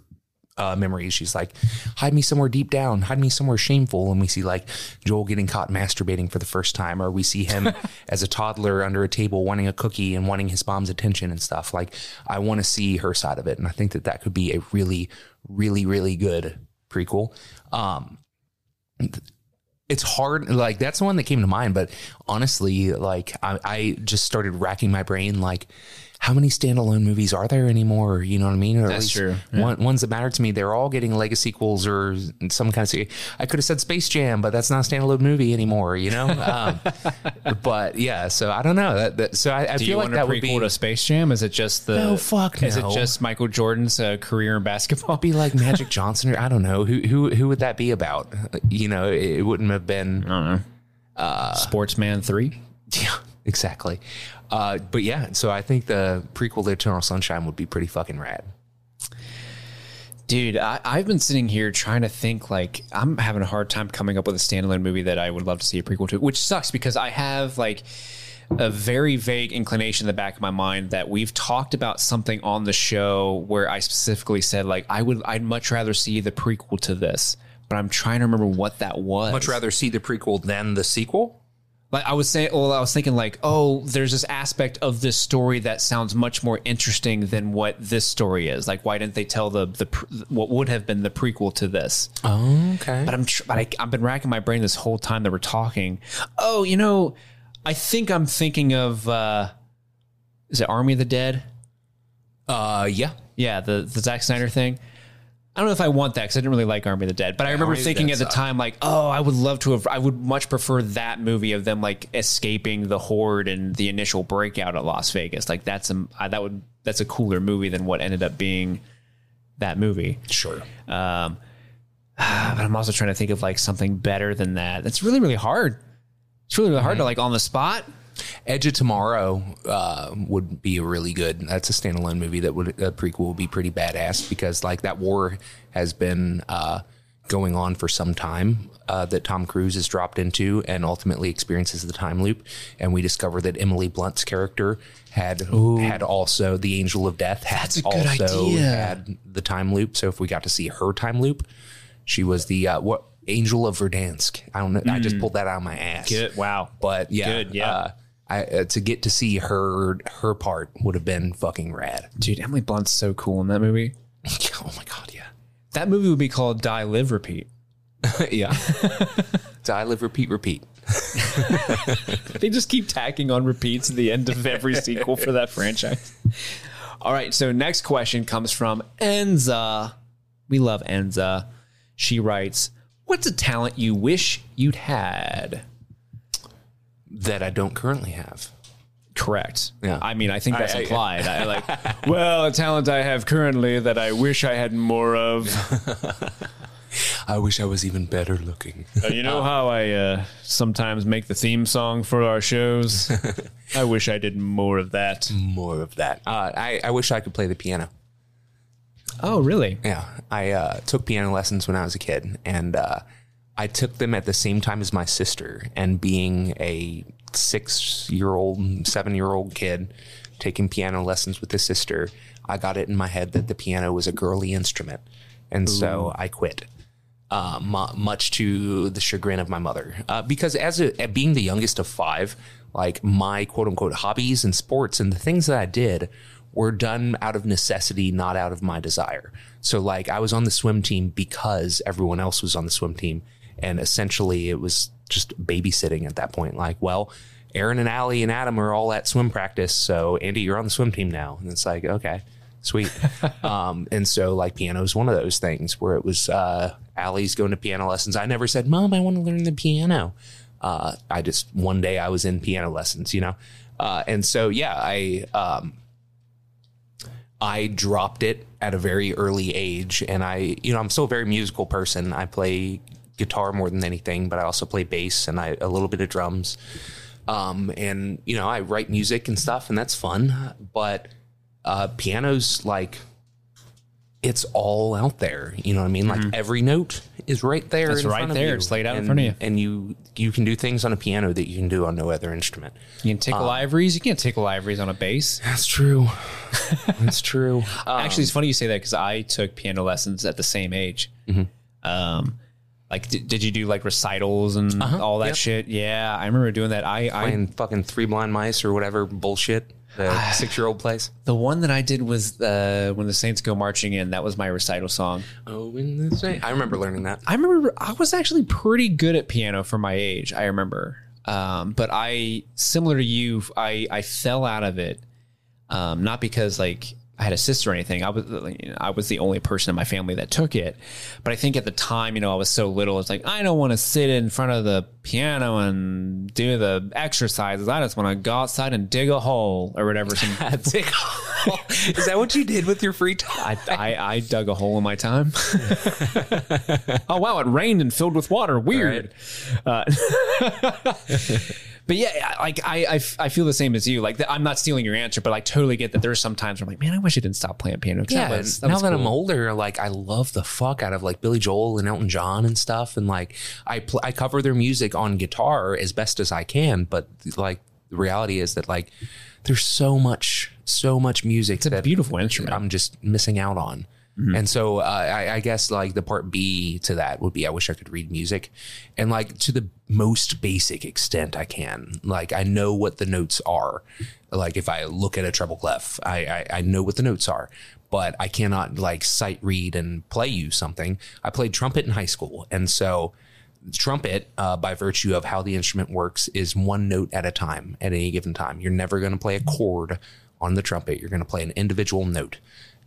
uh, memories. She's like, hide me somewhere deep down, hide me somewhere shameful. And we see like Joel getting caught masturbating for the first time, or we see him as a toddler under a table wanting a cookie and wanting his mom's attention and stuff. Like, I want to see her side of it. And I think that that could be a really, really, really good prequel. Um, it's hard like that's the one that came to mind but honestly like I, I just started racking my brain like how many standalone movies are there anymore you know what i mean or
That's true,
one, ones that matter to me they're all getting lego sequels or some kind of i could have said space jam but that's not a standalone movie anymore you know um, but yeah so i don't know that, that so i, I
Do
feel
you
like that
a
would
prequel
be
to Space Jam? Is it just the
No, fuck
Is
no.
it just Michael Jordan's uh, career in basketball?
be like magic johnson or i don't know who who who would that be about you know it, it wouldn't have been
Sportsman three.
Yeah, exactly. Uh, but yeah, so I think the prequel to Eternal Sunshine would be pretty fucking rad.
Dude, I, I've been sitting here trying to think like I'm having a hard time coming up with a standalone movie that I would love to see a prequel to, which sucks because I have like a very vague inclination in the back of my mind that we've talked about something on the show where I specifically said like I would I'd much rather see the prequel to this, but I'm trying to remember what that was.
Much rather see the prequel than the sequel.
Like I was saying, well, I was thinking like, oh, there's this aspect of this story that sounds much more interesting than what this story is. Like, why didn't they tell the the what would have been the prequel to this?
Oh, okay.
But I'm tr- but I, I've been racking my brain this whole time that we're talking. Oh, you know, I think I'm thinking of uh, is it Army of the Dead?
Uh, yeah.
Yeah, the the Zack Snyder thing. I don't know if I want that because I didn't really like Army of the Dead, but I remember
Army of the
thinking at the
sucked.
time like, oh, I would love to have. I would much prefer that movie of them like escaping the horde and the initial breakout at Las Vegas. Like that's a I, that would that's a cooler movie than what ended up being that movie.
Sure.
Um, but I'm also trying to think of like something better than that. That's really really hard. It's really really hard to like on the spot.
Edge of Tomorrow uh, would be a really good. That's a standalone movie that would a prequel would be pretty badass because like that war has been uh, going on for some time uh, that Tom Cruise is dropped into and ultimately experiences the time loop. And we discover that Emily Blunt's character had had also the Angel of Death had
That's a good
also
idea.
had the time loop. So if we got to see her time loop, she was the uh, what Angel of Verdansk. I don't know. I just pulled that out of my ass.
Good. Wow.
But yeah,
Good, yeah.
Uh, I, uh, to get to see her her part would have been fucking rad.
Dude, Emily Blunt's so cool in that movie.
oh my god, yeah,
That movie would be called Die Live Repeat.
yeah. Die, live, repeat, repeat.
They just keep tacking on repeats at the end of every sequel for that franchise. All right, so next question comes from Enza. We love Enza. She writes, "What's a talent you wish you'd had?"
That I don't currently have.
Correct.
Yeah.
I mean, I think that's
I- I-
implied. I, like, well, a talent I have currently that I wish I had more of.
I wish I was even better looking.
Uh, you know how I uh, sometimes make the theme song for our shows? I wish I did more of that.
More of that. Uh, I I wish I could play the piano.
Oh, really?
Yeah, I uh, took piano lessons when I was a kid, and uh, I took them at the same time as my sister. And being a six-year-old, seven-year-old kid taking piano lessons with his sister, I got it in my head that the piano was a girly instrument, and so I quit. Uh, mu- much to the chagrin of my mother, uh, because as a being the youngest of five, like my quote unquote hobbies and sports and the things that I did were done out of necessity, not out of my desire. So like I was on the swim team because everyone else was on the swim team. And essentially it was just babysitting at that point. Like, well, Aaron and Allie and Adam are all at swim practice. So Andy, you're on the swim team now. And it's like, okay, sweet. um, and so like piano is one of those things where it was, uh, Allie's going to piano lessons. I never said, mom, I want to learn the piano. Uh, I just, one day I was in piano lessons, you know? Uh, and so, yeah, I, um, I dropped it at a very early age and I, you know, I'm still a very musical person. I play guitar more than anything, but I also play bass and I, a little bit of drums. Um, and you know, I write music and stuff and that's fun, but, uh, piano's like, it's all out there. You know what I mean? Like every note is right there.
Mm-hmm. It's
in
right
front of
there.
you.
It's laid out in
And-
front of you.
And you, you can do things on a piano that you can do on no other instrument.
You can tickle ivories. You can't tickle ivories on a bass.
That's true. That's true.
Actually, it's funny you say that because I took piano lessons at the same age. Um, like, did, did you do like recitals and all that
yep.
shit? Yeah, I remember doing that. I, I
playing fucking three blind mice or whatever bullshit the six year old plays.
the one that I did was uh, when the Saints go marching in. That was my recital song.
Oh, in the same. I remember learning that.
I remember I was actually pretty good at piano for my age. I remember, um, but I similar to you, I I fell out of it, um, not because like I had a sister or anything. I was you know, I was the only person in my family that took it, but I think at the time, you know, I was so little. It's like I don't want to sit in front of the piano and do the exercises. I just want to go outside and dig a hole or whatever. Some,
Is that what you did with your free time?
I, I I dug a hole in my time. oh wow! It rained and filled with water. Weird. Uh, but yeah, like I, I I feel the same as you. Like I'm not stealing your answer, but I totally get that. There are some times where I'm like, man, I wish I didn't stop playing piano.
Yeah,
that was, that
now that I'm older, like I love the fuck out of like Billy Joel and Elton John and stuff, and like I pl- I cover their music on guitar as best as I can, but like the reality is that like there's so much so much music
it's a
that
beautiful instrument.
I'm just missing out on. And so uh, I, I guess like the part B to that would be I wish I could read music, and like to the most basic extent I can. Like I know what the notes are. Like if I look at a treble clef, I, I I know what the notes are, but I cannot like sight read and play you something. I played trumpet in high school, and so trumpet, uh, by virtue of how the instrument works, is one note at a time at any given time. You're never going to play a chord on the trumpet. You're going to play an individual note.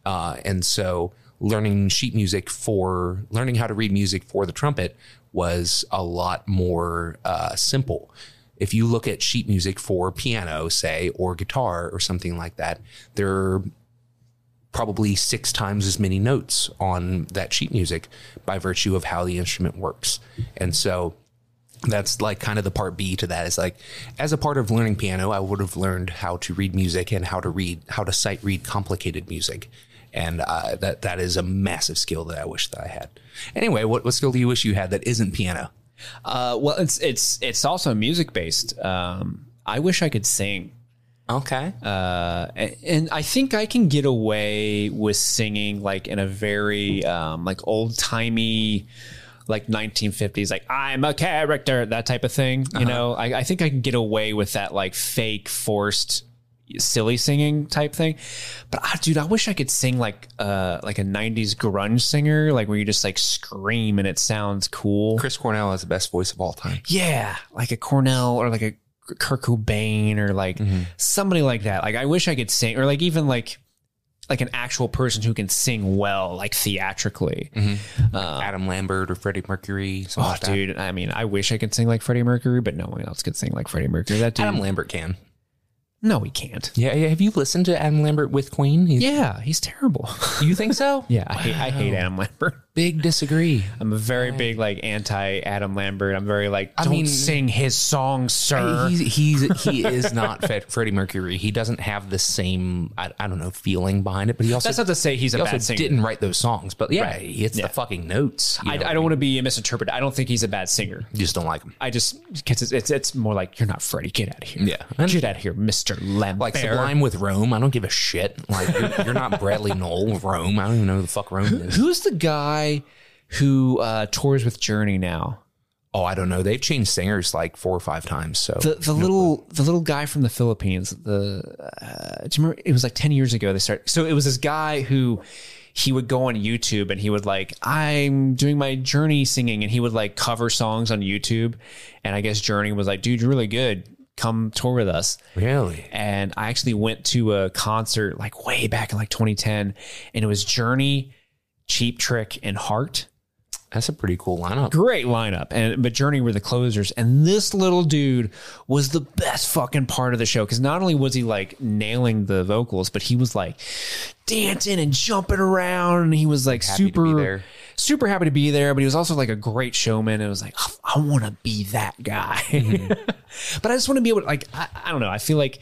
Uh, and so learning sheet music for learning how to read music for the trumpet was a lot more uh, simple. If you look at sheet music for piano, say, or guitar or something like that, there are probably six times as many notes on that sheet music by virtue of how the instrument works. And so that's like kind of the part B to that is like as a part of learning piano, I would have learned how to read music and how to read how to sight read complicated music. And uh, that that is a massive skill that I wish that I had. Anyway, what, what skill do you wish you had that isn't piano?
uh, well, it's it's it's also music based. Um, I wish I could sing.
Okay.
uh, and, and I think I can get away with singing like in a very um, like old timey, like 1950s, like I'm a character, that type of thing. You know, I, I think I can get away with that like fake, forced, silly singing type thing. But ah, dude, I wish I could sing like uh like a 90s grunge singer, like where you just like scream and it sounds cool.
Chris Cornell has the best voice of all time.
Yeah, like a Cornell or like a Kurt Cobain or like somebody like that. Like I wish I could sing, or like even like like an actual person who can sing well, like theatrically.
Adam Lambert or Freddie Mercury.
Oh,
like
dude, I mean, I wish I could sing like Freddie Mercury, but no one else could sing like Freddie Mercury. That dude,
Adam Lambert can.
No, he can't.
Yeah, yeah. Have you listened to Adam Lambert with Queen? He's-
Yeah, he's terrible.
You think so?
yeah, I hate, I hate Adam Lambert.
Big disagree.
I'm a very big like anti Adam Lambert. I'm very like, don't
mean-
sing his song, sir.
He's, he's he is not Fred, Freddie Mercury. He doesn't have the same I, I don't know feeling behind it. But he also
That's not to say he's a bad singer.
didn't write those songs. But yeah,
Right.
he hits
Yeah.
the fucking notes.
I? I don't want to be misinterpreted. I don't think he's a bad singer.
You just don't like him.
I just because it's, it's it's more like you're not Freddie. Get out of here.
Yeah.
get out of here, Mister Lambert.
Like Sublime with Rome. I don't give a shit. Like you're, you're not Bradley Nowell with Rome. I don't even know who the fuck Rome is.
Who's the guy who uh, tours with Journey now?
Oh, I don't know. They've changed singers like four or five times. So
The the little the little guy from the Philippines. The uh, do you remember? It was like ten years ago. They started. So it was this guy who he would go on YouTube and he would like I'm doing my Journey singing, and he would like cover songs on YouTube. And I guess Journey was like, dude, you're really good. Come tour with us.
really,
and I actually went to a concert like way back in like 2010, and it was Journey, Cheap Trick, and Heart.
that's a pretty cool lineup.
Great lineup, and but Journey were the closers, and this little dude was the best fucking part of the show because not only was he like nailing the vocals, but he was like dancing and jumping around, and he was like
Happy
super super happy to be there, but he was also like a great showman. And it was like, I, I want to be that guy. but I just want to be able to, like, I, I don't know. I feel like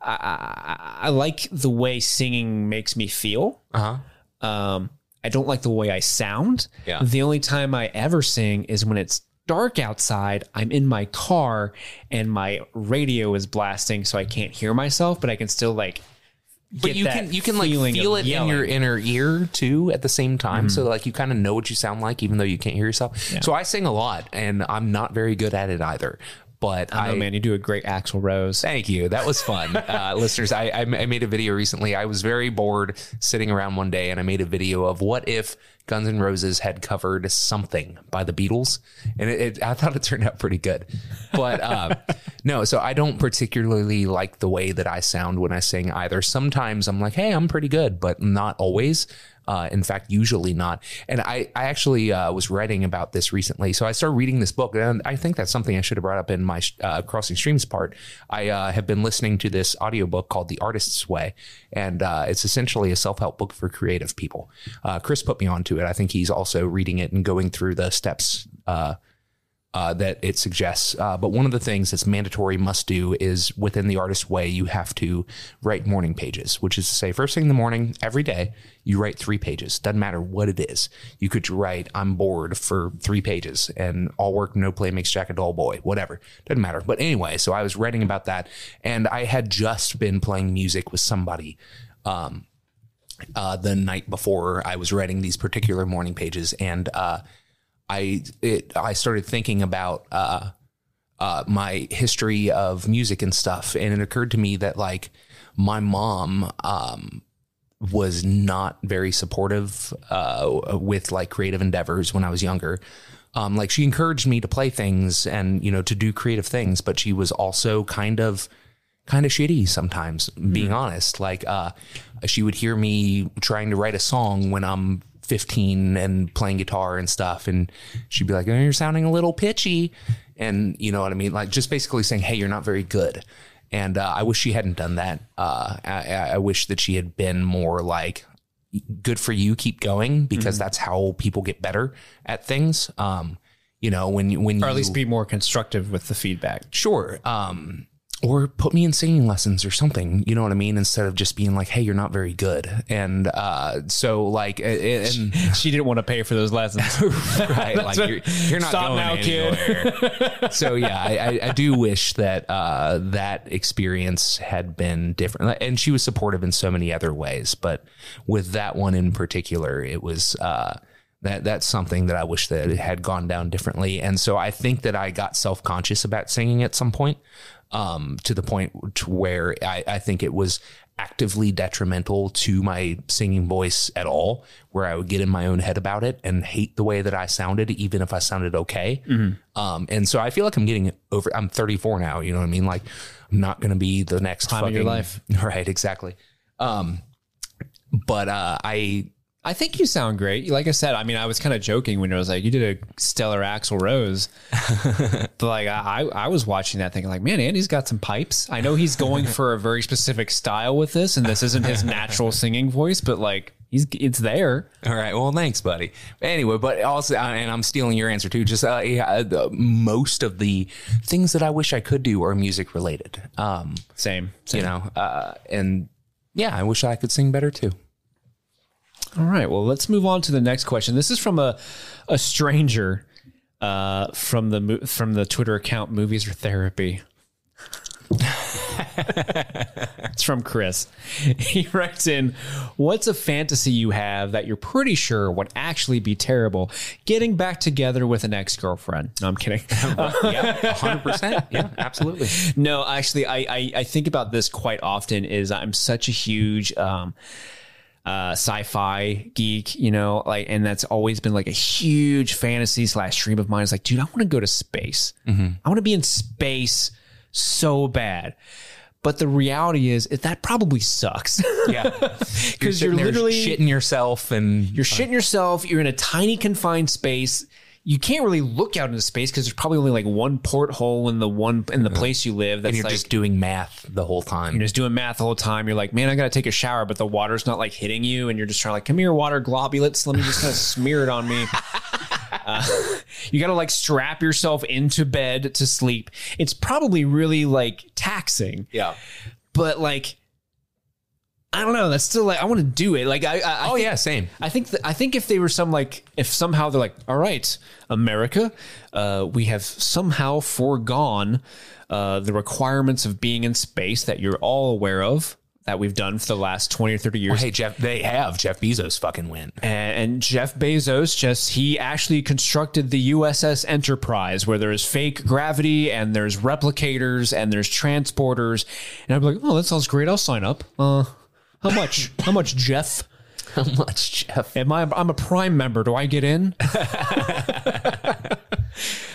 I, I, I like the way singing makes me feel.
Uh huh.
Um, I don't like the way I sound.
Yeah.
The only time I ever sing is when it's dark outside. I'm in my car and my radio is blasting, so I can't hear myself, but I can still like.
But you can you can like feel it in your inner ear too at the same time. So mm-hmm. like you kind of know what you sound like even though you can't hear yourself. So I sing a lot and I'm not very good at it either. But I,
Oh man, you do a great Axl Rose.
Thank you. That was fun. Uh, listeners, I, I I made a video recently. I was very bored sitting around one day and I made a video of what if Guns N' Roses had covered something by the Beatles. And it, it, I thought it turned out pretty good. But uh, no, so I don't particularly like the way that I sound when I sing either. Sometimes I'm like, hey, I'm pretty good, but not always. Uh, in fact, usually not. And I, I actually uh, was writing about this recently. So I started reading this book, and I think that's something I should have brought up in my uh, crossing streams part. I uh, have been listening to this audiobook called The Artist's Way, and uh, it's essentially a self help book for creative people. Uh, Chris put me onto it. I think he's also reading it and going through the steps. Uh, that it suggests. Uh, but one of the things that's mandatory must do is within the artist way, you have to write morning pages, which is to say, first thing in the morning, every day, you write three pages. Doesn't matter what it is. You could write, I'm bored for three pages and all work, no play makes Jack a dull boy, whatever. Doesn't matter. But anyway, so I was writing about that and I had just been playing music with somebody. Um, uh, the night before I was writing these particular morning pages, and uh, I it I started thinking about uh, uh, my history of music and stuff, and it occurred to me that like my mom um, was not very supportive uh, with like creative endeavors when I was younger. Um, like she encouraged me to play things and you know to do creative things, but she was also kind of kind of shitty sometimes being honest. Like uh she would hear me trying to write a song when i'm 15 and playing guitar and stuff and she'd be like oh, you're sounding a little pitchy. And you know what i mean? Like just basically saying hey you're not very good. And uh, i wish she hadn't done that. Uh I, I wish that she had been more like good for you keep going because that's how people get better at things. Um you know when you when
or
you
at least be more constructive with the feedback.
sure. Um or put me in singing lessons or something you know what i mean instead of just being like hey you're not very good and uh so like and
She didn't want to pay for those lessons.
right like you're, you're not
Stop
going
now, kid.
anywhere. so yeah I, I, I do wish that uh that experience had been different and she was supportive in so many other ways but with that one in particular it was uh that that's something that I wish that it had gone down differently. And so I think that I got self conscious about singing at some point, um, to the point to where I, I think it was actively detrimental to my singing voice at all, where I would get in my own head about it and hate the way that I sounded, even if I sounded okay. Um, and so I feel like I'm getting over, I'm 34 now, you know what I mean? Like I'm not going to be the next
Time of your life.
Right. Exactly. Um, but, uh, I,
I think you sound great. Like I said, I mean, I was kind of joking when I was like, you did a stellar Axl Rose. but like, I, I was watching that thinking, like, man, Andy's got some pipes. I know he's going for a very specific style with this, and this isn't his natural singing voice, but like, he's it's there.
All right. Well, thanks, buddy. Anyway, but also, uh, and I'm stealing your answer too. Just uh, yeah, the, most of the things that I wish I could do are music related. Um,
Same.
you know, uh, and yeah, I wish I could sing better too.
All right. Well, let's move on to the next question. This is from a a stranger uh, from the from the Twitter account Movies or Therapy. it's from Chris. He writes in, "What's a fantasy you have that you're pretty sure would actually be terrible? Getting back together with an ex girlfriend." No, I'm kidding.
yeah, hundred percent. Yeah, absolutely.
no, actually, I, I I think about this quite often. Is I'm such a huge. Um, uh, sci-fi geek, you know, like, and that's always been like a huge fantasy slash dream of mine. Is like, dude, I want to go to space. I want to be in space so bad. But the reality is, that probably sucks.
Yeah,
because you're,
there
literally
shitting yourself and
you're shitting yourself. You're in a tiny confined space. You can't really look out into space because there's probably only like one porthole in the one in the place you live. That's
and you're
like
just doing math the whole time.
you're just doing math the whole time. You're like, man, I gotta take a shower, but the water's not like hitting you, and you're just trying to like, come here, water globulets. Let me just kind of smear it on me. Uh, you gotta like strap yourself into bed to sleep. It's probably really like taxing,
yeah.
but like, I don't know. That's still like I want to do it. Like I, I I
Oh
think-
yeah, same.
I think that I think if they were some like if somehow they're like, all right, America, uh, we have somehow foregone uh, the requirements of being in space that you're all aware of that we've done for the last twenty or thirty years.
Hey Jeff, they have Jeff Bezos fucking win.
And, and Jeff Bezos just he actually constructed the USS Enterprise where there's fake gravity and there's replicators and there's transporters. And I'd be like, oh, that sounds great. I'll sign up. Uh, how much? how much, Jeff?
How much, Jeff?
Am I? I'm a Prime member. Do I get in?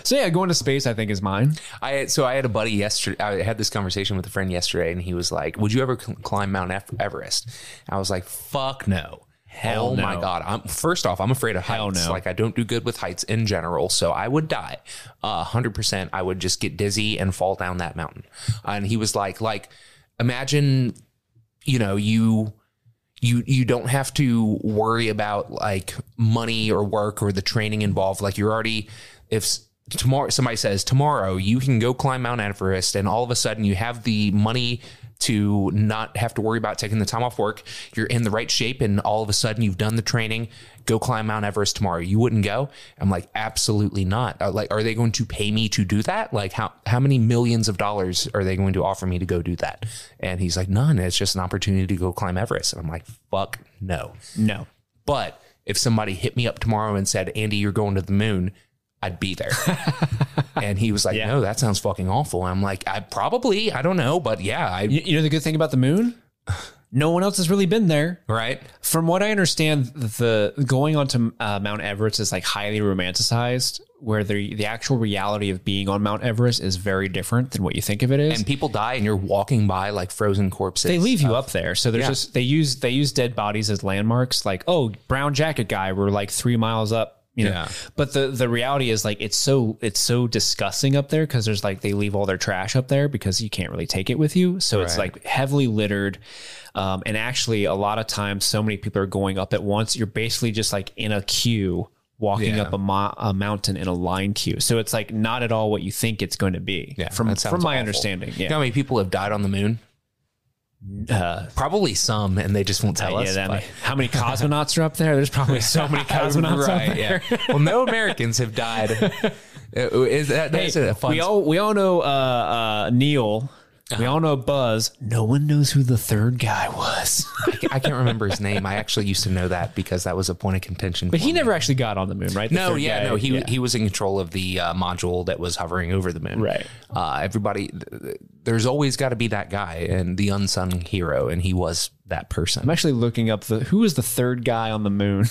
so yeah, going to space, I think, is mine.
I so I had a buddy yesterday. I had this conversation with a friend yesterday, and he was like, "Would you ever cl- climb Mount Ev- Everest?" I was like, "Fuck no."
Hell
oh my god! I'm first off, I'm afraid of heights.
Hell no.
Like I don't do good with heights in general, so I would die. hundred percent, I would just get dizzy and fall down that mountain. And he was like, like imagine, you know, you you you don't have to worry about like money or work or the training involved. Like you're already if tomorrow somebody says tomorrow you can go climb Mount Everest, and all of a sudden you have the money to not have to worry about taking the time off work. You're in the right shape, and all of a sudden you've done the training. Go climb Mount Everest tomorrow. You wouldn't go. I'm like, absolutely not. Uh, Like, are they going to pay me to do that? Like, how how many millions of dollars are they going to offer me to go do that? And he's like, none. It's just an opportunity to go climb Everest. And I'm like, fuck no.
No.
But if somebody hit me up tomorrow and said, Andy, you're going to the moon, I'd be there. and he was like,
Yeah.
no, that sounds fucking awful. I'm like, I probably, I don't know, but yeah, I,
You, you know the good thing about the moon? No one else has really been there.
right?
From what I understand, the going onto uh, Mount Everest is like highly romanticized, where the the actual reality of being on Mount Everest is very different than what you think of it is.
And people die and you're walking by like frozen corpses.
they leave you up there, so there's
yeah.
just they use they use dead bodies as landmarks. Like, oh, brown jacket guy, we're like three miles up. You know,
Yeah.
but the the reality is like it's so it's so disgusting up there because there's like they leave all their trash up there because you can't really take it with you. So it's like heavily littered, um, and actually a lot of times so many people are going up at once. You're basically just like in a queue walking
Yeah.
up a, mo- a mountain in a line queue. So it's like not at all what you think it's going to be.
Yeah,
from from my
awful.
understanding.
You know
Yeah,
how many people have died on the moon?
Uh,
Probably some, and they just won't tell us.
yeah. how many cosmonauts are up there? There's probably so many cosmonauts up
right?
there.
Yeah. Well, no Americans have died. Uh, Is that that's
Hey,
a fun?
we all we all know uh, uh, Neil. We all know Buzz. No one knows who the third guy was.
I can't remember his name. I actually used to know that because that was a point of contention.
but
for
he
me.
never actually got on the moon, right? The
No,
third
yeah,
guy,
no, he
yeah.
he was in control of the uh, module that was hovering over the moon.
Right.
Uh, everybody, th- th- there's always got to be that guy and the unsung hero, and he was that person.
I'm actually looking up the who was the third guy on the moon.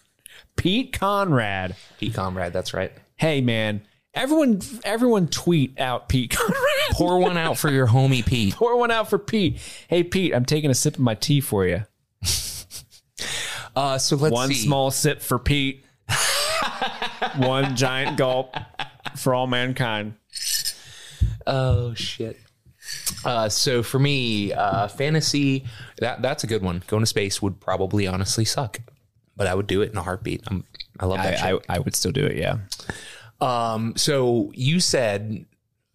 Pete Conrad.
Pete Conrad, that's right.
Hey man, everyone everyone tweet out Pete
Pour one out for your homie Pete.
Pour one out for Pete. Hey Pete, I'm taking a sip of my tea for you.
Uh, so let's
One
see.
small sip for Pete. One giant gulp for all mankind.
Oh shit. Uh, so for me, uh, fantasy that that's a good one. Going to space would probably honestly suck, but I would do it in a heartbeat. I'm, I love that.
I, I, I would still do it, yeah.
Um, so you said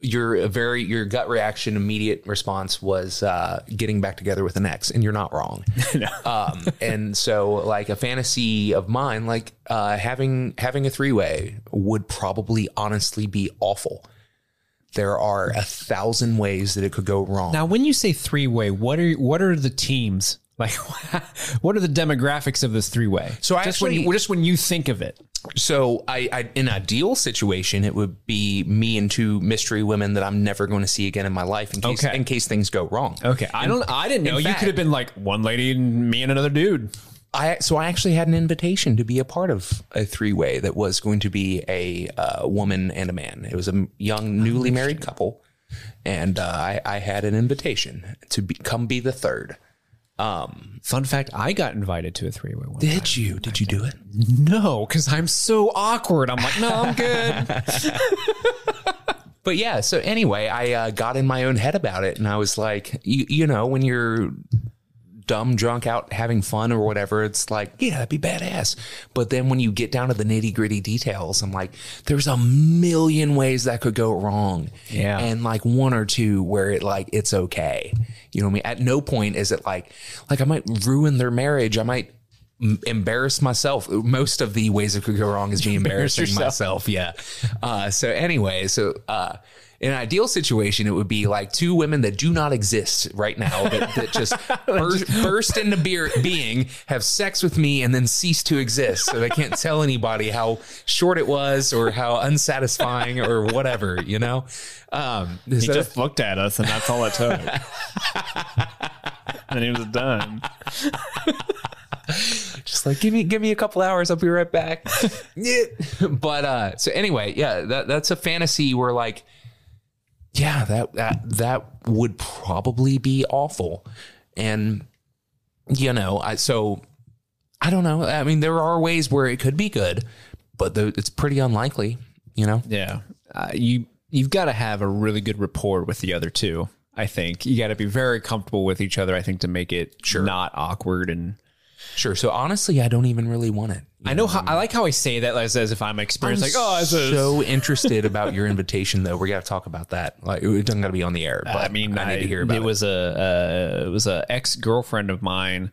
your a very your gut reaction, immediate response was uh, getting back together with an ex, and you're not wrong. um, and so like a fantasy of mine, like uh, having having a three way would probably honestly be awful. there are a thousand ways that it could go wrong.
Now, when you say three way, what are what are the teams? Like, what are the demographics of this three way?
So I
just when
actually-
you, just when you think of it,
So I, I in an ideal situation, it would be me and two mystery women that I'm never going to see again in my life in case
Okay.
in case things go wrong.
okay. I don't. I didn't know. You
fact-
could have been like one lady and me and another dude.
I so I actually had an invitation to be a part of a three way that was going to be a uh, woman and a man. It was a young newly married couple, and uh, I, I had an invitation to be, come be the third.
Fun fact: I got invited to a three way one.
Did you? Did you do it?
No, because I'm so awkward. I'm like, no, I'm good.
But yeah, so anyway, I uh, got in my own head about it, and I was like, you, you know, when you're dumb drunk out having fun or whatever, it's like, yeah, that'd be badass. But then when you get down to the nitty gritty details, I'm like, there's a million ways that could go wrong.
Yeah.
And like one or two where it like, it's okay. You know what I mean? At no point is it like, like I might ruin their marriage. I might embarrass myself. Most of the ways it could go wrong is me embarrassing myself. Yeah. Uh, so anyway, so, uh, in an ideal situation, it would be like two women that do not exist right now that, that just burst, burst into beer, being, have sex with me, and then cease to exist. So they can't tell anybody how short it was or how unsatisfying or whatever, you know? Um,
He
so-
just looked at us, and that's all it took. and he was done.
just like give me give me a couple hours i'll be right back but uh so anyway yeah that that's a fantasy where like yeah that that that would probably be awful and you know i so i don't know i mean there are ways where it could be good but the, it's pretty unlikely you know
Yeah, uh, you you've got to have a really good rapport with the other two. I think you got to be very comfortable with each other. I think to make it not awkward and.
Sure so honestly i don't even really want it
I know how I like how I say that as, as if I'm experienced. Like, oh, as a,
so interested about your invitation, though. We got to talk about that. Like, it doesn't got to be on the air. But
I mean,
I need to hear about
it.
it.
was a uh, it was a ex girlfriend of mine.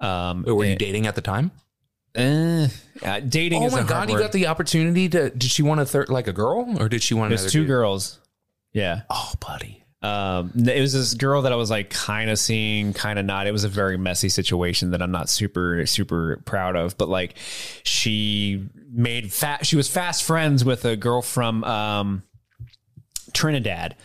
Um,
Were you dating at the time?
eh, uh, dating
Oh
is
my
a hard
god, you
word.
got the opportunity to. Did she want a third, like a girl, or did she want
There's
another
two
dude?
girls. Yeah.
Oh, buddy.
Um, it was this girl that I was like kind of seeing, kind of not. It was a very messy situation that I'm not super, super proud of. But like, she made fat. She was fast friends with a girl from um, Trinidad,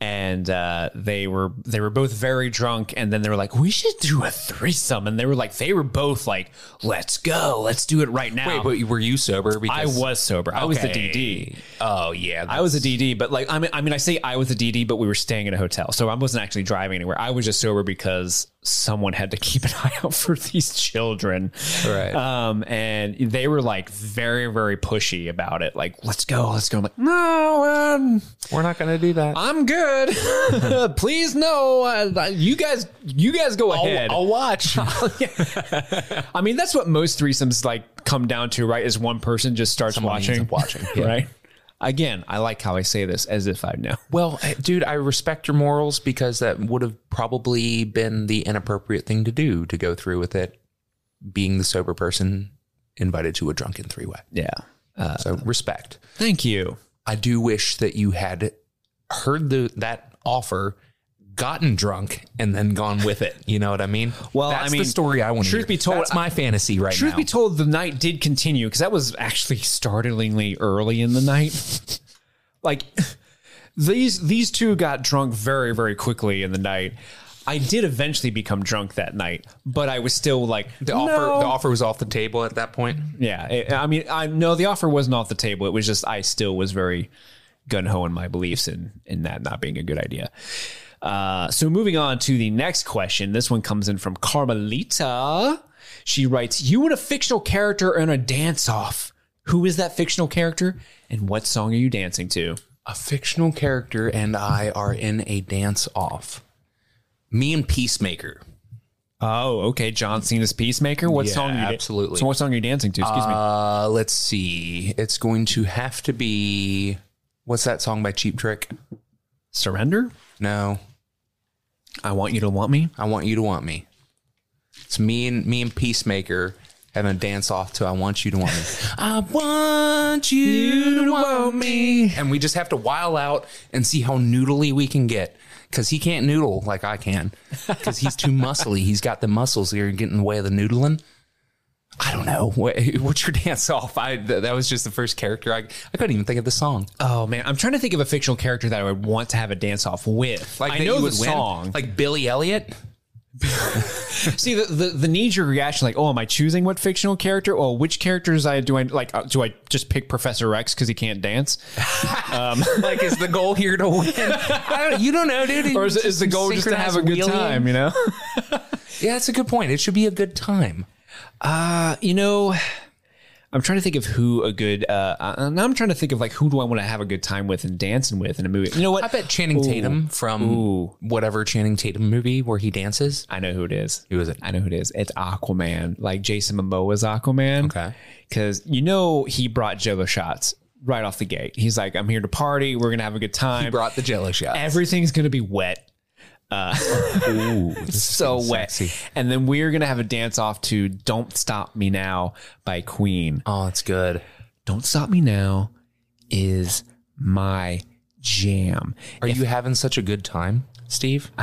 and uh, they were they were both very drunk. And then they were like, "We should do a threesome." And they were like, they were both like, "Let's go, let's do it right now."
Wait, but were you sober?
I was sober. I was the DD.
Oh yeah,
I was a DD, but like I mean, I mean, I say I was a DD, but we were staying in a hotel, so I wasn't actually driving anywhere. I was just sober because someone had to keep an eye out for these children,
Right.
Um, and they were like very, very pushy about it. Like, let's go, let's go. I'm like, no, um,
we're not gonna do that.
I'm good. Please, no. Uh, you guys, you guys go ahead.
I'll watch.
I mean, that's what most threesomes like come down to, right? Is one person just starts
Someone
watching,
watching, yeah.
right? Again, I like how I say this as if I know.
Well, eh, dude, I respect your morals because that would have probably been the inappropriate thing to do to go through with it, being the sober person invited to a drunken three way.
Yeah. Uh,
So respect.
thank you.
I do wish that you had heard the that offer, gotten drunk, and then gone with it. You know what I mean?
Well,
that's
I mean,
the story I want to
truth
hear.
be told,
that's my fantasy right
Truth
now.
be told, the night did continue because that was actually startlingly early in the night. like these these two got drunk very very quickly in the night. I did eventually become drunk that night, but I was still like
the offer, the offer was off the table at that point.
Yeah, it- I mean, I no, the offer wasn't off the table. It was just I still was very gun ho in my beliefs in in that not being a good idea. Uh, so moving on to the next question. This one comes in from Carmelita. She writes, "You and a fictional character in a dance off. Who is that fictional character, and what song are you dancing to?"
A fictional character and I are in a dance off. Me and Peacemaker.
Oh, okay. John Cena's Peacemaker. What
Yeah,
song? Are you da-
absolutely.
So what song are you dancing to? Excuse me.
Uh, let's see. It's going to have to be what's that song by Cheap Trick?
Surrender.
No,
I want you to want me.
I want you to want me. It's me and me and Peacemaker having a dance off to "I Want You to Want Me." I want you to want me, and we just have to while out and see how noodly we can get. Because he can't noodle like I can, because he's too muscly. He's got the muscles here and get in the way of the noodling. I don't know. What, what's your dance off? I th- that was just the first character. I I couldn't even think of the song.
Oh man, I'm trying to think of a fictional character that I would want to have a dance off with.
Like
I know the song.
like Billy Elliot.
See the, the the knee jerk reaction, like, oh, am I choosing what fictional character? Or which characters I do I like? Uh, do I just pick Professor Rex because he can't dance,
like, is the goal here to win? I don't, you don't know, dude.
or is, is the goal just to have a good
wheeling?
time? You know.
Yeah, that's a good point. It should be a good time.
Uh, you know, I'm trying to think of who a good. Uh, uh, now I'm trying to think of like who do I want to have a good time with and dancing with in a movie. You know what?
I bet Channing Tatum from
Ooh.
whatever Channing Tatum movie where he dances.
I know who it is.
Who is it?
I know who it is. It's Aquaman, like Jason Momoa's Aquaman.
Okay.
Because you know he brought Jello shots right off the gate. He's like, I'm here to party. We're gonna have a good time.
He brought the Jello shots.
Everything's gonna be wet.
Ooh,
So wet.
sexy.
And then we're gonna have a dance off to Don't Stop Me Now by Queen.
Oh, it's good.
Don't Stop Me Now is my jam.
Are you having such a good time, Steve?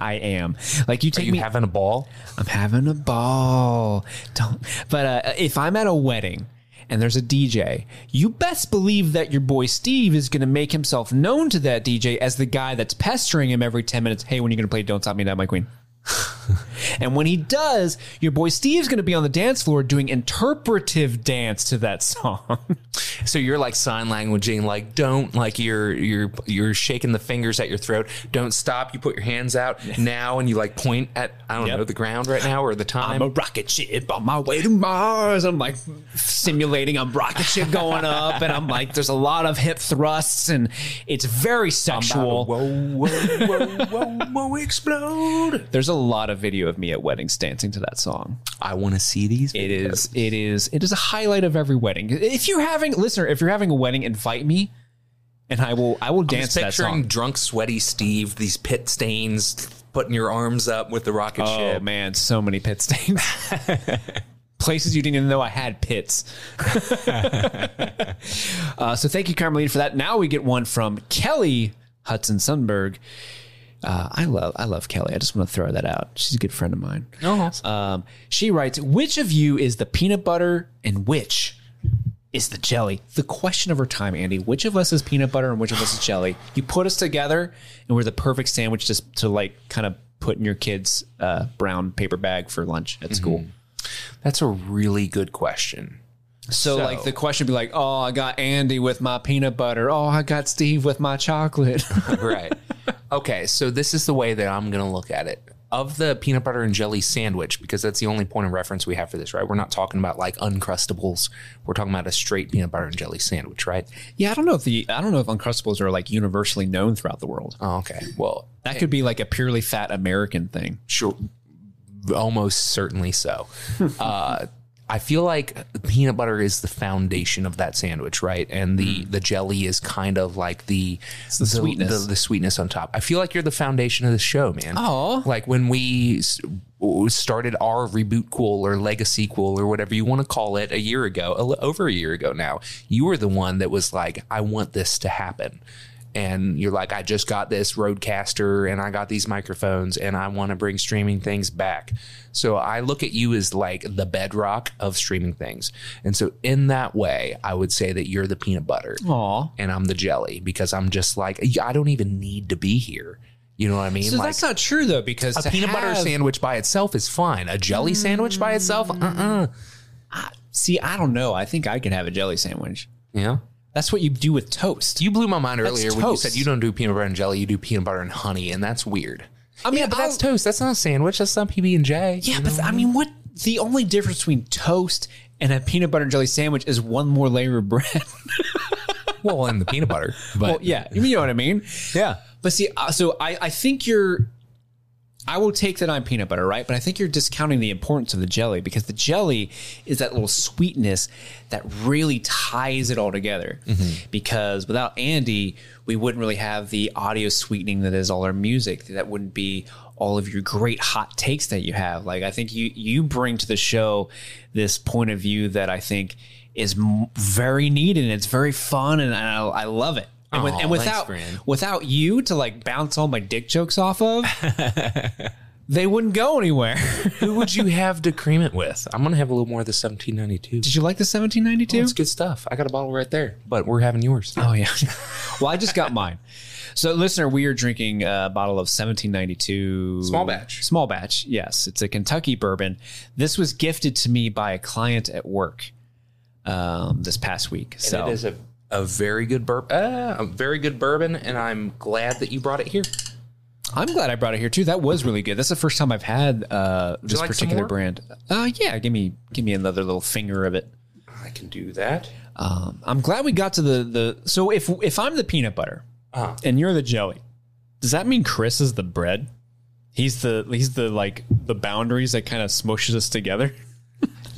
I am. Like you take
you
me
having a ball?
I'm having a ball. Don't. But uh, if I'm at a wedding and there's a DJ, you best believe that your boy Steve is going to make himself known to that DJ as the guy that's pestering him every 10 minutes. Hey, when are you going to play Don't Stop Me Now, My Queen? and when he does, your boy Steve's going to be on the dance floor doing interpretive dance to that song.
So you're like sign languaging, like don't like you're you're you're shaking the fingers at your throat. Don't stop. You put your hands out now, and you like point at I don't
Yep.
know the ground right now or the
I'm
time.
a rocket ship on my way to Mars. I'm like simulating a rocket ship going up, and I'm like, there's a lot of hip thrusts, and it's very sexual.
Whoa, whoa, whoa, whoa, whoa, explode!
There's a lot of video of me at weddings dancing to that song.
I want to see these.
It is, it is, it is a highlight of every wedding. If you're having, listener, if you're having a wedding, invite me, and I will, I will dance
Just
to that
picturing drunk, sweaty Steve, these pit stains, putting your arms up with the rocket
Oh
ship.
Oh man, so many pit stains. Places you didn't even know I had pits. uh, so thank you, Carmelita, for that. Now we get one from Kelly Hudson Sundberg. Uh, I love I love Kelly. I just want to throw that out. She's a good friend of mine.
Oh,
Um, she writes, "Which of you is the peanut butter and which is the jelly?" The question of her time, Andy. Which of us is peanut butter and which of us is jelly? You put us together, and we're the perfect sandwich just to like kind of put in your kid's uh, brown paper bag for lunch at school.
that's a really good question.
So,
So-
like the question would be like, "Oh, I got Andy with my peanut butter. Oh, I got Steve with my chocolate."
right. Okay, so this is the way that I'm going to look at it. Of the peanut butter and jelly sandwich, because that's the only point of reference we have for this, right? We're not talking about like Uncrustables. We're talking about a straight peanut butter and jelly sandwich, right?
yeah, I don't know if the I don't know if Uncrustables are like universally known throughout the world.
Oh, okay. Well,
That could be like a purely fat American thing.
sure. Almost certainly so. uh, I feel like peanut butter is the foundation of that sandwich, right? And the mm. the jelly is kind of like the
the sweetness.
the, the sweetness on top. I feel like you're the foundation of the show, man.
Oh,
like when we started our reboot cool or legacy cool or whatever you want to call it a year ago, a over a year ago now. You were the one that was like, I want this to happen. And you're like, I just got this Rodecaster and I got these microphones and I want to bring streaming things back. So I look at you as like the bedrock of streaming things. And so in that way, I would say that you're the peanut butter
Aw.
and I'm the jelly because I'm just like, I don't even need to be here. You know what I mean?
So
like,
that's not true though, because
a peanut butter sandwich by itself is fine. A jelly sandwich by itself, uh, uh
See, I don't know. I think I could have a jelly sandwich.
Yeah.
That's what you do with toast.
You blew my mind earlier when you
toast.
said you don't do peanut butter and jelly, you do peanut butter and honey, and that's weird.
I mean,
Yeah, but that's
I'll-
toast. That's not a sandwich. That's not PB and J.
yeah, but I mean, what? The only difference between toast and a peanut butter and jelly sandwich is one more layer of bread.
Well, and the peanut butter. But
well, yeah, you know what I mean.
yeah.
But see, uh, so I, I think you're. I will take that on peanut butter, right? But I think you're discounting the importance of the jelly because the jelly is that little sweetness that really ties it all together. Mm-hmm. Because without Andy, we wouldn't really have the audio sweetening that is all our music. That wouldn't be all of your great hot takes that you have. Like I think you you bring to the show this point of view that I think is very needed and it's very fun and I, I love it. And, with,
Aw,
and
thanks,
without
Brandon.
without you to like bounce all my dick jokes off of, they wouldn't go anywhere.
Who would you have to cream it with? I'm gonna have a little more of the 1792.
Did you like the 1792?
It's good stuff. I got a bottle right there, but we're having yours.
Oh yeah. well, I just got mine. So, listener, we are drinking a bottle of 1792
Small batch.
Small batch, yes. It's a Kentucky bourbon. This was gifted to me by a client at work um, this past week. So
it is a, a very good bourbon, uh, a very good bourbon, and I'm glad that you brought it here.
I'm glad I brought it here too. That was really good. That's the first time I've had uh, this
like
particular brand. Uh, yeah, give me give me another little finger of it.
I can do that.
Um, I'm glad we got to the the. So if if I'm the peanut butter
Uh-huh.
and you're the jelly, does that mean Chris is the bread? He's the he's the like the boundaries that kind of smushes us together.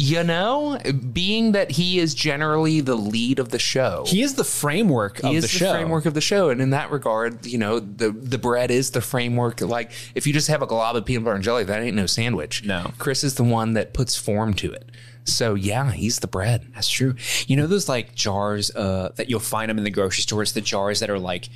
You know, being that he is generally the lead of the show,
He is the framework of
is
the
the,
show.
framework of the show, and in that regard, you know, the the bread is the framework. Like, if you just have a glob of peanut butter and jelly, that ain't no sandwich.
No.
Chris is the one that puts form to it. So yeah, he's the bread.
That's true. You know those like jars uh, that you'll find them in the grocery stores. The jars that are like.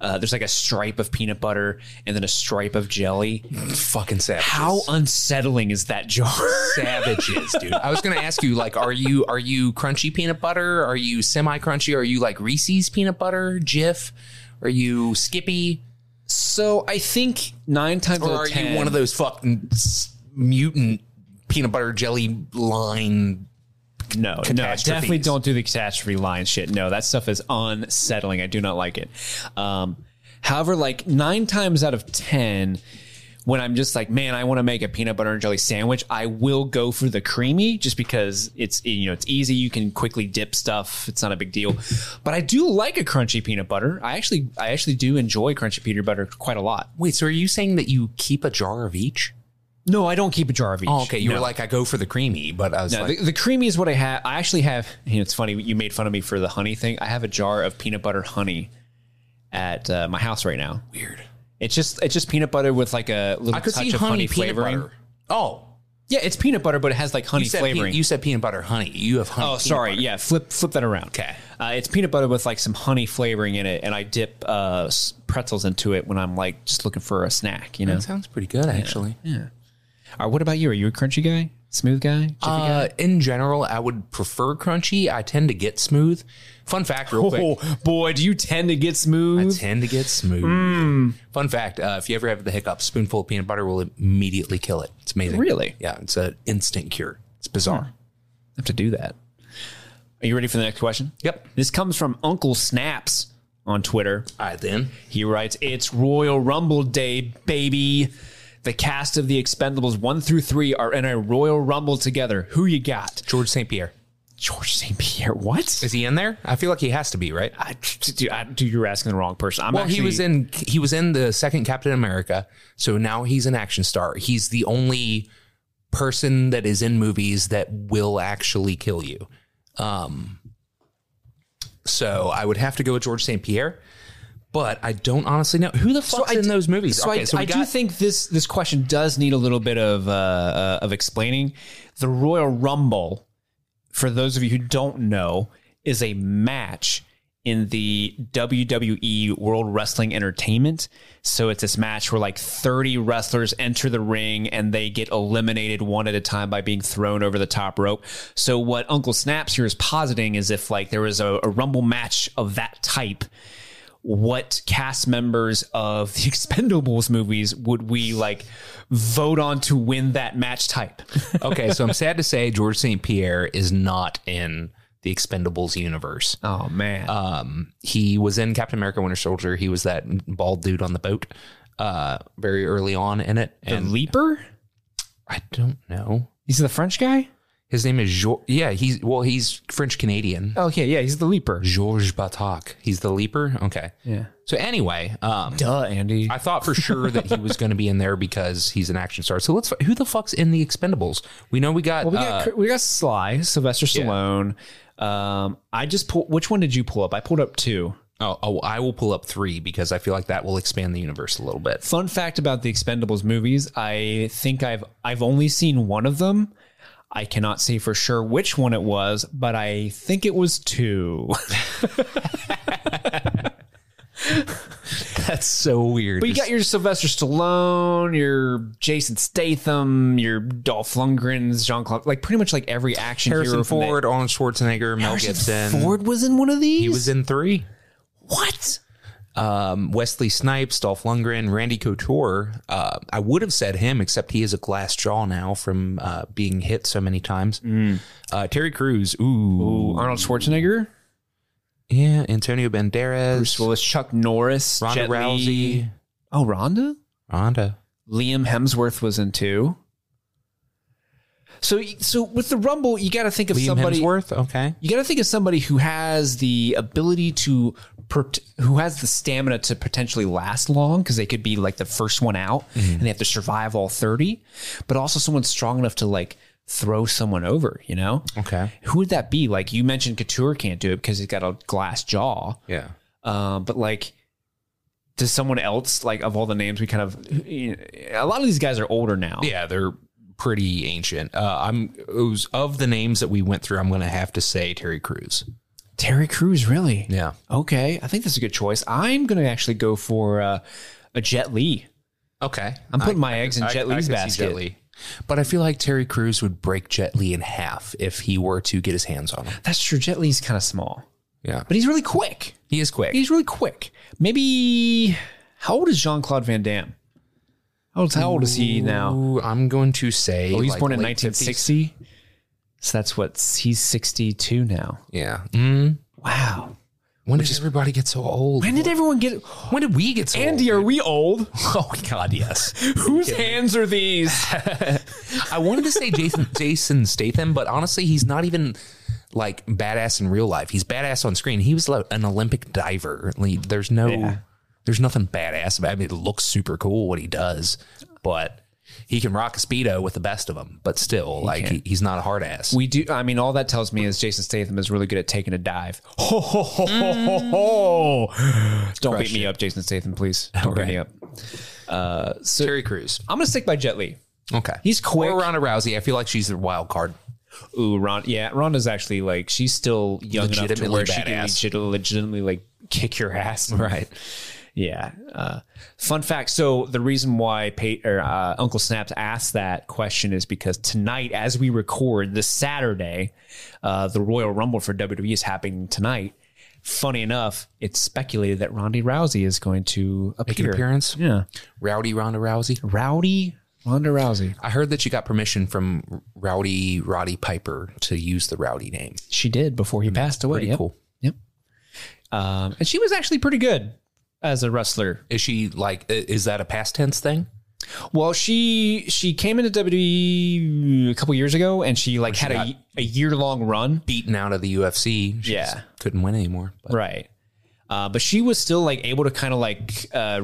Uh, there's like a stripe of peanut butter and then a stripe of jelly.
Fucking savages.
How unsettling is that jar?
savages, dude. I was gonna ask you, like, are you are you crunchy peanut butter? Are you semi crunchy? Are you like Reese's peanut butter, Jif? Are you Skippy?
so I think nine times
Or
out
are
of ten,
you one of those fucking mutant peanut butter jelly line?
No, no, definitely don't do the catastrophe line shit. No, that stuff is unsettling. I do not like it. Um, however, like nine times out of ten, when I'm just like, man, I want to make a peanut butter and jelly sandwich, I will go for the creamy just because it's you know it's easy. You can quickly dip stuff. It's not a big deal. But I do like a crunchy peanut butter. I actually I actually do enjoy crunchy peanut butter quite a lot.
Wait, so are you saying that you keep a jar of each?
No, I don't keep a jar of each.
Oh, okay. You
No.
were like, I go for the creamy, but I was
No,
like,
the, the creamy is what I have. I actually have. You know, it's funny. You made fun of me for the honey thing. I have a jar of peanut butter honey at uh, my house right now.
weird.
It's just it's just peanut butter with like a little
I could
touch
see
of
honey,
honey,
peanut
flavoring.
butter. Oh,
Yeah, it's peanut butter, but it has like honey
you said, pe-
flavoring.
you said peanut butter honey. You have honey.
oh,
peanut
sorry.
butter.
Yeah, flip flip that around.
Okay.
uh, it's peanut butter with like some honey flavoring in it, and I dip uh, s- pretzels into it when I'm like just looking for a snack. You know.
That sounds pretty good, actually.
Or what about you? Are you a crunchy guy? Smooth guy? Jiffy guy?
Uh, in general, I would prefer crunchy. I tend to get smooth. Fun fact, real quick.
Oh boy, do you tend to get smooth?
I tend to get smooth.
Mm.
Fun fact: uh, if you ever have the hiccup, spoonful of peanut butter will immediately kill it. It's amazing.
Really?
Yeah, it's an instant cure. It's bizarre.
i have to do that. Are you ready for the next question?
Yep.
This comes from Uncle Snaps on Twitter.
All right, then.
He writes, It's Royal Rumble Day, baby. The cast of the Expendables 1 through 3 are in a Royal Rumble together. Who you got?
George St. Pierre.
George St. Pierre. What?
Is he in there? I feel like he has to be, right?
I, dude, I, dude, you're asking the wrong person. I'm
Well,
actually,
he was in he was in the second Captain America, so now he's an action star. He's the only person that is in movies that will actually kill you. Um, so I would have to go with George St. Pierre, but I don't honestly know who the fuck's
I
in
d-
those movies.
So
okay,
I,
so
I
got
do think this this question does need a little bit of uh, uh, of explaining. The Royal Rumble, for those of you who don't know, is a match in the WWE World Wrestling Entertainment. So it's this match where like 30 wrestlers enter the ring and they get eliminated one at a time by being thrown over the top rope. So what Uncle Snaps here is positing is if like there was a, a Rumble match of that type, what cast members of the Expendables movies would we like vote on to win that match type?
okay. So I'm sad to say George St. Pierre is not in the Expendables universe.
oh man.
Um, he was in Captain America: Winter Soldier. He was that bald dude on the boat. Uh, very early on in it,
the
and
Leaper?
I don't know.
He's the French guy?
His name is jo- yeah. He's well, he's French Canadian.
Okay, yeah, he's the leaper.
Georges Batroc. He's the leaper. Okay.
Yeah.
So anyway, um,
Duh, Andy.
I thought for sure that he was going to be in there because he's an action star. So let's. Who the fuck's in the Expendables? We know we got.
we
uh,
got we got Sly, Sylvester Stallone. Um, I just pull. Which one did you pull up? I pulled up two.
oh, oh, I will pull up three because I feel like that will expand the universe a little bit.
Fun fact about the Expendables movies: I think I've I've only seen one of them. I cannot say for sure which one it was, but I think it was two.
That's so weird.
But you got your Sylvester Stallone, your Jason Statham, your Dolph Lundgren's, Jean Claude, like pretty much like every action
Harrison
hero.
Ford, Arnold Schwarzenegger, Mel
Harrison
Gibson.
Ford was in one of these.
He was in three.
what?
Um, Wesley Snipes, Dolph Lundgren, Randy Couture. Uh, I would have said him, except he has a glass jaw now from uh, being hit so many times. Uh, Terry Crews. Ooh.
Ooh, Arnold Schwarzenegger,
Yeah. Antonio Banderas.
Bruce Willis, Chuck Norris,
Ronda
Jet.
Rousey.
Oh, Ronda,
Ronda.
Liam Hemsworth was in two. So, so with the Rumble, you got to think of
Liam
somebody.
Hemsworth. Okay.
You got to think of somebody who has the ability to, who has the stamina to potentially last long because they could be like the first one out and they have to survive all 30, but also someone strong enough to like throw someone over, you know?
Okay.
Who would that be? Like you mentioned Couture can't do it because he's got a glass jaw.
Yeah.
Uh, but like, does someone else, like of all the names we kind of, you know, a lot of these guys are older now.
Yeah, they're pretty ancient. Uh, I'm it was, of the names that we went through. I'm going to have to say Terry Crews.
Terry Crews, really?
Yeah.
Okay, I think that's a good choice. I'm going to actually go for uh, a Jet Li.
Okay.
I'm putting my eggs in Jet Li's basket.
Jet Li. But I feel like Terry Crews would break Jet Li in half if he were to get his hands on him.
That's true. Jet Li's kind of small,
Yeah.
but he's really quick.
He is quick.
He's really quick. Maybe how old is Jean Claude Van Damme? How old, how old is he now?
Ooh, I'm going to say.
Oh, he's
like
born in
late 50s.
1960. So that's what he's 62 now.
Yeah. Mm.
Wow.
When did everybody get so old?
When did everyone get?
When did we get so old?
Andy,
old?
are we old?
Oh God, yes.
Whose hands are these?
I wanted to say Jason Jason Statham, but honestly, he's not even like badass in real life. He's badass on screen. He was like an Olympic diver. Like, there's no,
Yeah.
There's nothing badass about. It. I mean, it looks super cool what he does, but he can rock a speedo with the best of them. But still, like he, he's not a hard ass.
We do. I mean, all that tells me is Jason Statham is really good at taking a dive. Ho, ho, ho, ho, ho, ho. Don't beat me up, Jason Statham, please. Don't beat me up. Uh, so
Terry Crews.
I'm gonna stick by Jet Li.
Okay,
He's quick.
Or Ronda Rousey. I feel like she's the wild card.
Ooh, Ron. Yeah, Ronda's actually like she's still young enough to where she can
badass.
legit- legitimately like kick your ass. Right. Yeah. Uh, fun fact. So the reason why or, uh, Uncle Snaps asked that question is because tonight, as we record this Saturday, uh, the Royal Rumble for WWE is happening tonight. Funny enough, it's speculated that Ronda Rousey is going to
Make an
appear.
appearance.
Yeah.
Rowdy Ronda Rousey.
Rowdy Ronda Rousey.
I heard that you got permission from Rowdy Roddy Piper to use the Rowdy name.
She did before he passed away.
Pretty
Yep.
cool.
Yep. Um, and she was actually pretty good as a wrestler.
Is she like? Is that a past tense thing?
Well, she she came into WWE a couple years ago, and she like had a, a year long run.
Beaten out of the UFC. She
Yeah.
couldn't win anymore. But
Right. Uh, but she was still like able to kind of like uh,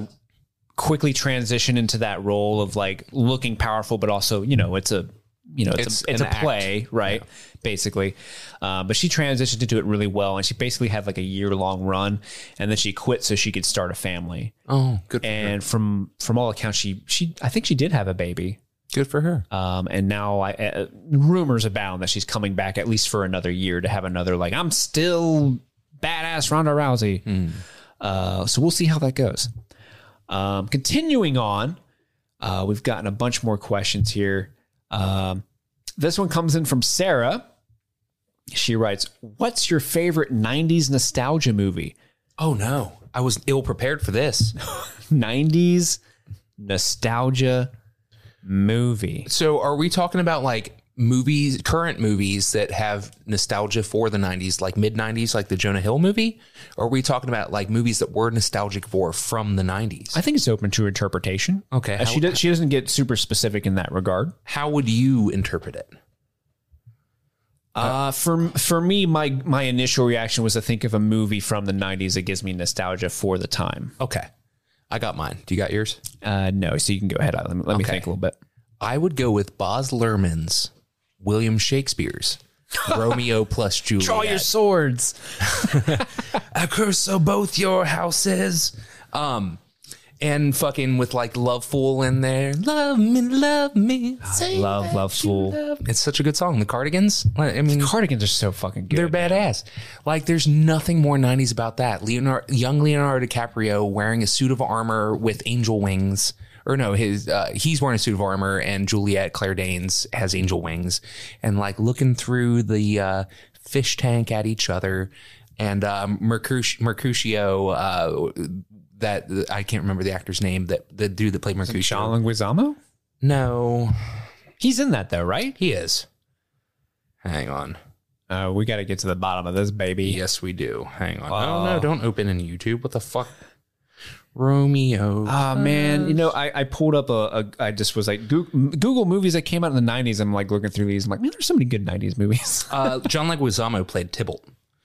quickly transition into that role of like looking powerful, but also you know it's a you know it's
It's
a, it's a play, right? Basically, uh, but she transitioned into it really well, and she basically had like a year long run, and then she quit so she could start a family.
oh, good. For her.
And from from all accounts, she she I think she did have a baby.
Good for her.
Um, and now I, uh, rumors abound that she's coming back at least for another year to have another like I'm still badass Ronda Rousey. Uh, so we'll see how that goes. Um, continuing on, uh, we've gotten a bunch more questions here. Um, this one comes in from Sarah. She writes, "What's your favorite '90s nostalgia movie?
Oh no, I was ill prepared for this.
'90s nostalgia movie."
so, are we talking about like movies, current movies that have nostalgia for the '90s, like mid '90s, like the Jonah Hill movie? Or are we talking about like movies that were nostalgic for from the '90s?
I think it's open to interpretation.
Okay,
Uh, she does, she doesn't get super specific in that regard.
How would you interpret it?
Uh, for for me, my my initial reaction was to think of a movie from the '90s that gives me nostalgia for the time.
Okay. I got mine. Do you got yours?
Uh, no, so you can go ahead. Let me, let me think a little bit.
I would go with Baz Luhrmann's William Shakespeare's Romeo plus Juliet.
Draw your swords.
I curse of both your houses. Um, and fucking with like Love Fool in there. Love me, love me. say
love
that
Love
you
Fool.
love- It's such a good song. The Cardigans. I mean,
Cardigans are so fucking good.
they're badass. Like, there's nothing more 90s about that. Leonardo, young Leonardo DiCaprio wearing a suit of armor with angel wings. Or no, his uh, he's wearing a suit of armor, and Juliet Claire Danes has angel wings, and like looking through the uh, fish tank at each other, and um, Mercutio, Mercutio uh, that I can't remember the actor's name, that the dude that played Mercutio.
John Leguizamo.
No,
He's in that though, right?
he is. Hang on.
Uh, we got to get to the bottom of this, baby.
Yes, we do. Hang on. Oh no, don't open in YouTube. What the fuck? Romeo.
Ah man, you know, I, I pulled up a, a I just was like Google, Google movies that came out in the '90s. I'm like looking through these. I'm like, man, there's so many good '90s movies.
uh, John Leguizamo played Tybalt.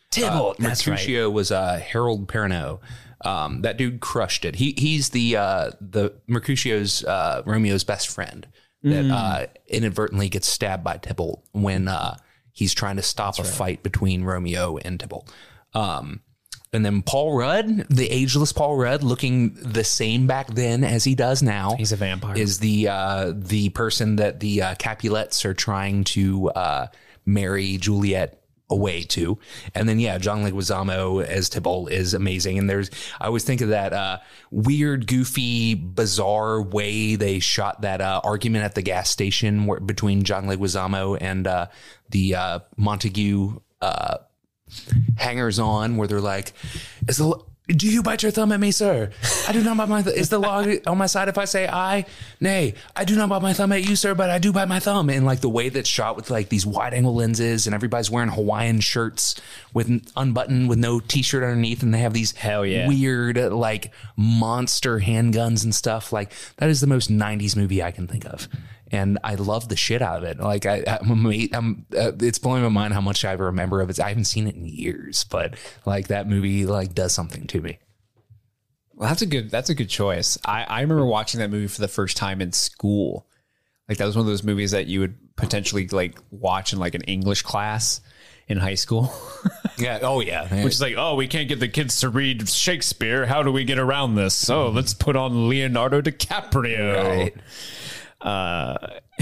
Tybalt,
Uh, Mercutio was uh, Harold Perrineau. Um, that dude crushed it. He he's the uh, the Mercutio's uh, Romeo's best friend that uh, inadvertently gets stabbed by Tybalt when uh, he's trying to stop a fight between Romeo and Tybalt. Um, and then Paul Rudd, the ageless Paul Rudd, looking the same back then as he does now.
He's a vampire.
Is the uh, the person that the uh, Capulets are trying to uh, marry Juliet away to, and then yeah, John Leguizamo as Tybalt is amazing. And there's I always think of that uh, weird, goofy, bizarre way they shot that uh, argument at the gas station where, between John Leguizamo and uh, the uh, Montague. Hangers on where they're like, "Is the do you bite your thumb at me, sir? I do not bite my. Th- is the law on my side if I say I? Nay, I do not bite my thumb at you, sir, but I do bite my thumb." And like the way that's shot with like these wide angle lenses, and everybody's wearing Hawaiian shirts with unbuttoned with no t shirt underneath, and they have these
Hell yeah.
weird like monster handguns and stuff. Like that is the most '90s movie I can think of and I love the shit out of it. Like I, I'm, I'm uh, it's blowing my mind how much I remember of it. I haven't seen it in years, but like that movie like does something to me.
Well, that's a good that's a good choice. I, I remember watching that movie for the first time in school. Like that was one of those movies that you would potentially like watch in like an English class in high school.
Yeah. Oh yeah.
Which is like, oh, we can't get the kids to read Shakespeare. How do we get around this? Oh, let's put on Leonardo DiCaprio.
Right.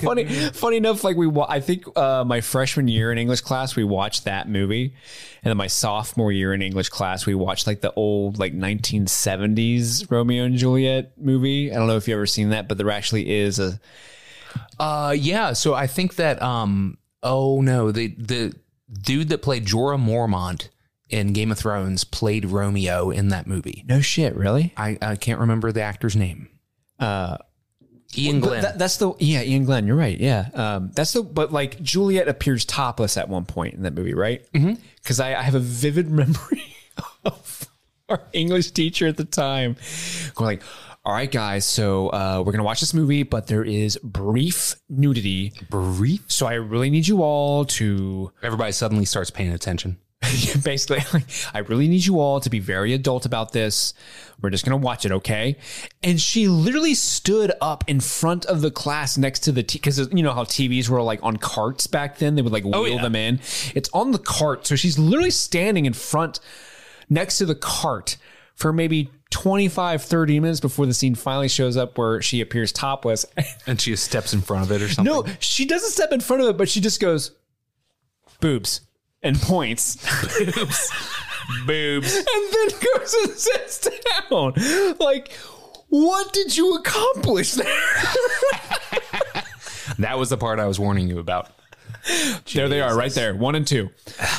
funny, funny enough, like we, wa- I think uh, my freshman year in English class, we watched that movie, and then my sophomore year in English class, we watched like the old like 1970s Romeo and Juliet movie. I don't know if you ever seen that, but there actually is a
Uh, yeah. So I think that um. Oh no, the the dude that played Jorah Mormont in Game of Thrones played Romeo in that movie.
no shit, really.
I, I can't remember the actor's name.
Uh,
Iain Glen.
That, that's the yeah, Iain Glen. You're right. Yeah, um, that's the but like Juliet appears topless at one point in that movie, right? Because I, I have a vivid memory of our English teacher at the time going like, "All right, guys, so uh, we're gonna watch this movie, but there is brief nudity.
Brief.
So I really need you all to
Everybody suddenly starts paying attention.
basically like, I really need you all to be very adult about this. We're just gonna watch it, okay? And she literally stood up in front of the class next to the T because you know how TVs were like on carts back then. They would like oh, wheel
yeah.
them in. It's on the cart, so she's literally standing in front next to the cart for maybe 25 30 minutes before the scene finally shows up where she appears topless
And she just steps in front of it or something.
no she doesn't step in front of it but she just goes boobs and points
boobs. boobs.
and then goes and sits down. Like, what did you accomplish there?
That was the part I was warning you about.
There they are, right there, one and two.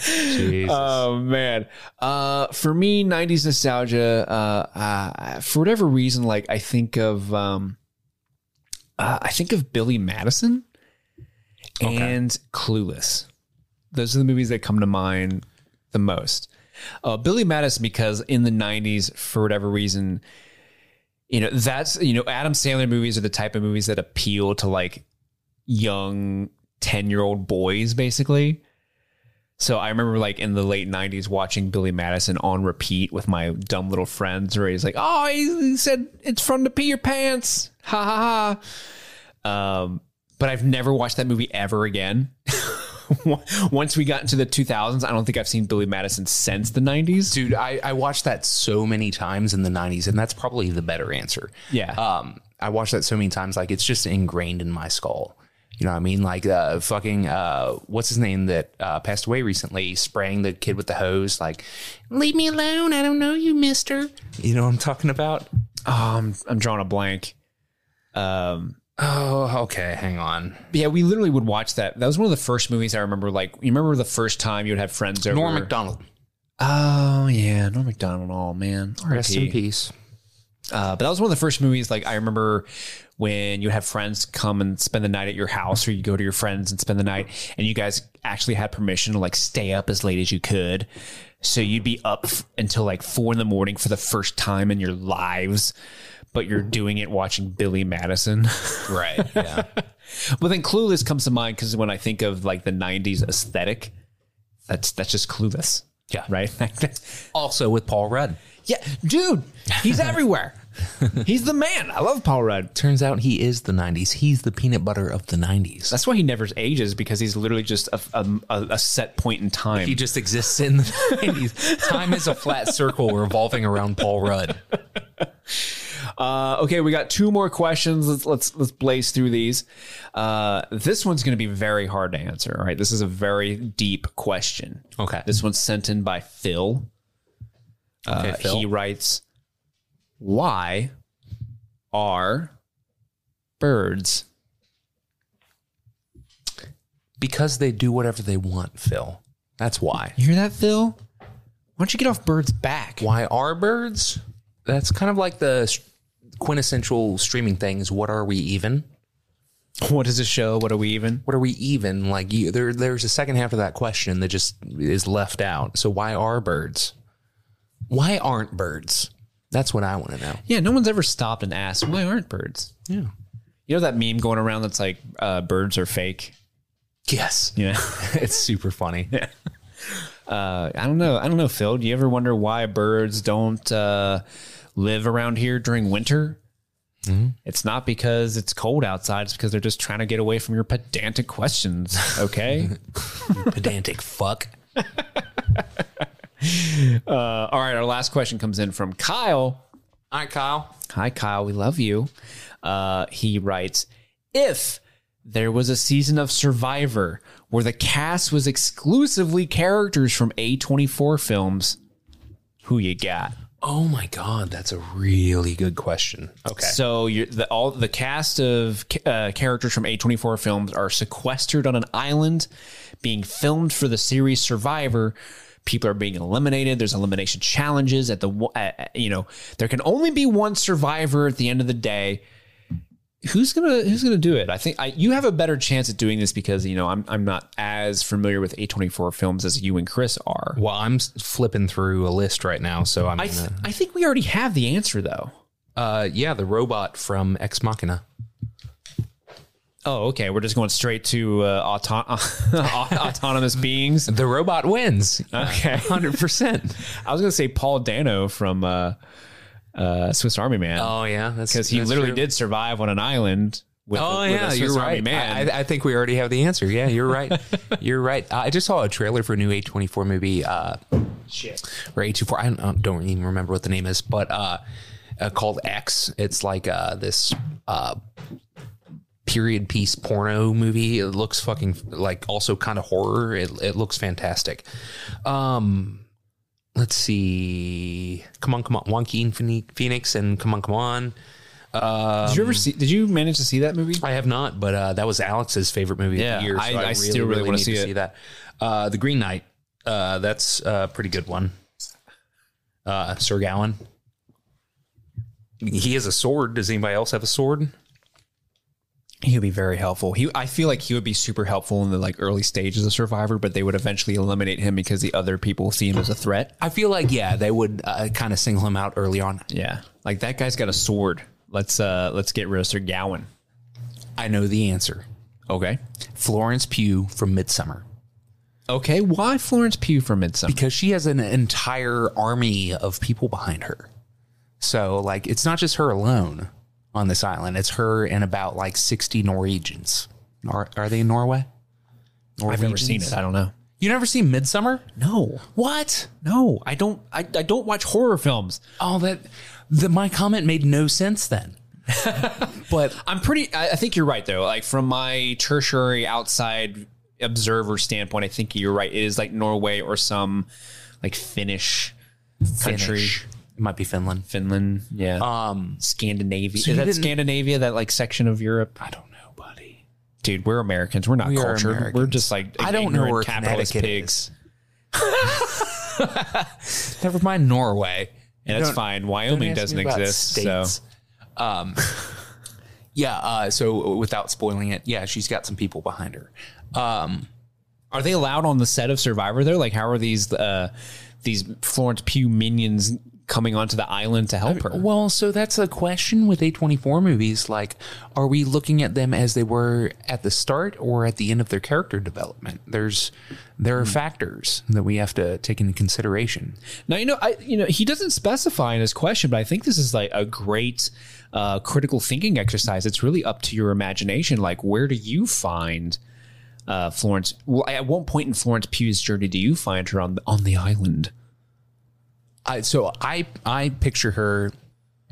Jesus.
Oh man, uh, for me, '90s nostalgia. Uh, uh, for whatever reason, like I think of, um, uh, I think of Billy Madison and Clueless. Those are the movies that come to mind the most. Uh, Billy Madison, because in the '90s, for whatever reason, you know, that's you know, Adam Sandler movies are the type of movies that appeal to like young 10 year old boys, basically. So I remember like in the late 90s watching Billy Madison on repeat with my dumb little friends where he's like, oh, he, he said it's fun to pee your pants. Ha ha ha. Um, but I've never watched that movie ever again. Once we got into the 2000s, I don't think I've seen Billy Madison since the 90s.
Dude, I, I watched that so many times in the 90s, and that's probably the better answer.
Yeah.
Um, I watched that so many times, like it's just ingrained in my skull. You know what I mean? Like uh, fucking uh, what's his name that uh, passed away recently, spraying the kid with the hose, like, leave me alone. I don't know you, mister. You know what I'm talking about?
Um, I'm drawing a blank. Um,
Oh, okay. Hang on.
yeah, we literally would watch that. That was one of the first movies I remember. Like, you remember the first time you would have friends over?
Norm Macdonald.
Oh yeah, Norm Macdonald. Oh man,
Rest in peace.
Uh, but that was one of the first movies. Like I remember when you would have friends come and spend the night at your house, or you go to your friends and spend the night, and you guys actually had permission to like stay up as late as you could. So you'd be up f- until like four in the morning for the first time in your lives, but you're doing it watching Billy Madison.
Right. Yeah.
but then Clueless comes to mind because when I think of like the '90s aesthetic, that's that's just Clueless.
Yeah.
Right.
also with Paul Rudd.
Yeah, dude, he's everywhere. he's the man. I love Paul Rudd.
Turns out he is the 90s. He's the peanut butter of the 90s.
That's why he never ages because he's literally just a, a, a set point in time.
He just exists in the 90s. Time is a flat circle revolving around Paul Rudd.
Uh, okay, we got two more questions. Let's let's let's blaze through these. Uh, this one's going to be very hard to answer. All right, this is a very deep question.
Okay.
This one's sent in by Phil.
Okay,
Uh,
Phil.
He writes, "Why are birds?"
Because they do whatever they want, Phil. That's why.
You hear that, Phil? Why don't you get off birds' back?
Why are birds? That's kind of like the quintessential streaming thing is what are we even?
What is a show? What are we even?
What are we even? Like you, there, there's a second half of that question that just is left out. So why are birds? Why aren't birds? That's what I want to know.
Yeah, no one's ever stopped and asked why aren't birds.
Yeah.
You know that meme going around that's like uh, birds are fake.
Yes.
Yeah.
it's super funny.
uh, I don't know. I don't know, Phil. Do you ever wonder why birds don't uh, live around here during winter? It's not because it's cold outside. It's because they're just trying to get away from your pedantic questions. Okay.
Pedantic fuck.
uh, all right. Our last question comes in from Kyle.
All right, Kyle.
Hi, Kyle. We love you. Uh, he writes If there was a season of Survivor where the cast was exclusively characters from A24 films, who you got?
Oh my god, that's a really good question. Okay.
So you're, the all the cast of uh, characters from A24 films are sequestered on an island, being filmed for the series Survivor. People are being eliminated. There's elimination challenges at the uh, you know there can only be one survivor at the end of the day. Who's gonna Who's gonna do it? I think I, you have a better chance at doing this because you know I'm I'm not as familiar with A24 films as you and Chris are.
well, I'm flipping through a list right now, so I'm
I
gonna.
I think we already have the answer though.
Uh, yeah, the robot from Ex Machina.
Oh, okay. We're just going straight to uh, auto- autonomous beings.
The robot wins.
Okay.
hundred percent.
I was going to say Paul Dano from uh, uh, Swiss Army Man
Oh yeah, that's
because he literally
true.
did survive on an island with,
Oh
a,
yeah, you're
Army
right.
Man.
I, I think we already have the answer. Yeah, you're right. you're right. I just saw a trailer for a new A24 movie. Uh,
Shit.
or A24. I don't, don't even remember what the name is, but uh, uh, called X. It's like uh, this uh, period piece porno movie. It looks fucking like also kind of horror. It, it looks fantastic. Um, let's see. Come on, come on, Phoeni- Phoenix and come on, come on.
did you ever see? Did you manage to see that movie?
I have not, but uh, that was Alex's favorite movie
Yeah,
of the year. So
I-
I,
I still really wanna see
see that. Uh, the Green Knight. Uh, that's a pretty good one. Uh, Sir Gawain. He has a sword. Does anybody else have a sword?
He would be very helpful. He, I feel like he would be super helpful in the like early stages of Survivor, but they would eventually eliminate him because the other people see him as a threat.
I feel like yeah, they would uh, kind of single him out early on.
Yeah, like that guy's got a sword. Let's uh let's get rid of Sir Gawain.
I know the answer.
Okay.
Florence Pugh from Midsommar.
Okay. Why Florence Pugh from Midsommar?
because she has an entire army of people behind her. So like it's not just her alone on this island. It's her and about like 60 Norwegians. Are, are they in Norway?
I've never seen it. I don't know.
You never seen Midsommar?
No,
What?
no, I don't. I, I don't watch horror films.
Oh, that the, my comment made no sense then. but
I'm pretty. I, I think you're right though. Like from my tertiary outside observer standpoint, I think you're right. It is like Norway or some like Finnish country.
Finnish. It might be Finland.
Finland, yeah.
Um,
Scandinavia.
you
is that Scandinavia? That like section of Europe?
I don't know, buddy.
Dude, we're Americans. We're not
We
cultured. We're just like
I don't know where
capitalist
Connecticut
pigs.
Never mind Norway.
And that's fine. Wyoming doesn't exist. So.
Um, yeah. Uh, so without spoiling it, yeah, she's got some people behind her. Um,
Are they allowed on the set of Survivor there? Like, how are these uh, these Florence Pugh minions coming onto the island to help her?
well, so that's a question with A24 movies. Like, are we looking at them as they were at the start or at the end of their character development? There's there are factors that we have to take into consideration.
Now you know, I you know he doesn't specify in his question, but I think this is like a great uh, critical thinking exercise. It's really up to your imagination. Like, where do you find uh, Florence? Well, at what point in Florence Pugh's journey, do you find her on on the island?
I, so I I picture her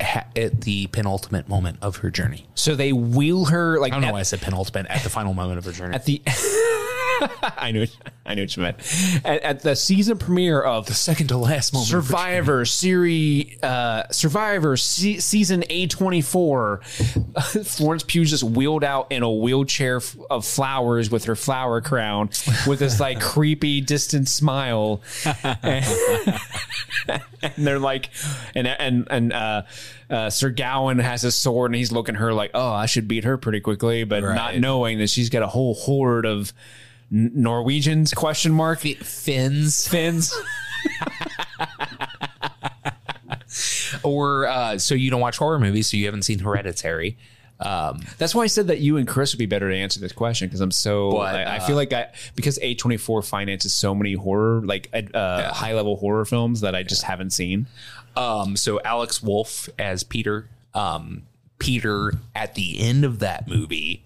ha- at the penultimate moment of her journey.
So they wheel her like
I don't know
at,
why I said penultimate at the final moment of her journey.
at the. I knew, I knew what you meant. At, at the season premiere of
the second to last moment. of her journey.
Survivor series, uh, Survivor se- season A twenty four. Florence Pugh just wheeled out in a wheelchair f- of flowers with her flower crown, with this like creepy distant smile, and, and they're like, and and and uh, uh, Sir Gawain has his sword and he's looking at her like, oh, I should beat her pretty quickly, but not knowing that she's got a whole horde of N- Norwegians? Question mark
Fins.
Finns.
Or uh, so you don't watch horror movies, so you haven't seen Hereditary. Um,
That's why I said that you and Chris would be better to answer this question because I'm so.
But,
I, I feel like I because A24 finances so many horror like uh, high level horror films that I just haven't seen.
um, so Alex Wolff as Peter. Um, Peter at the end of that movie,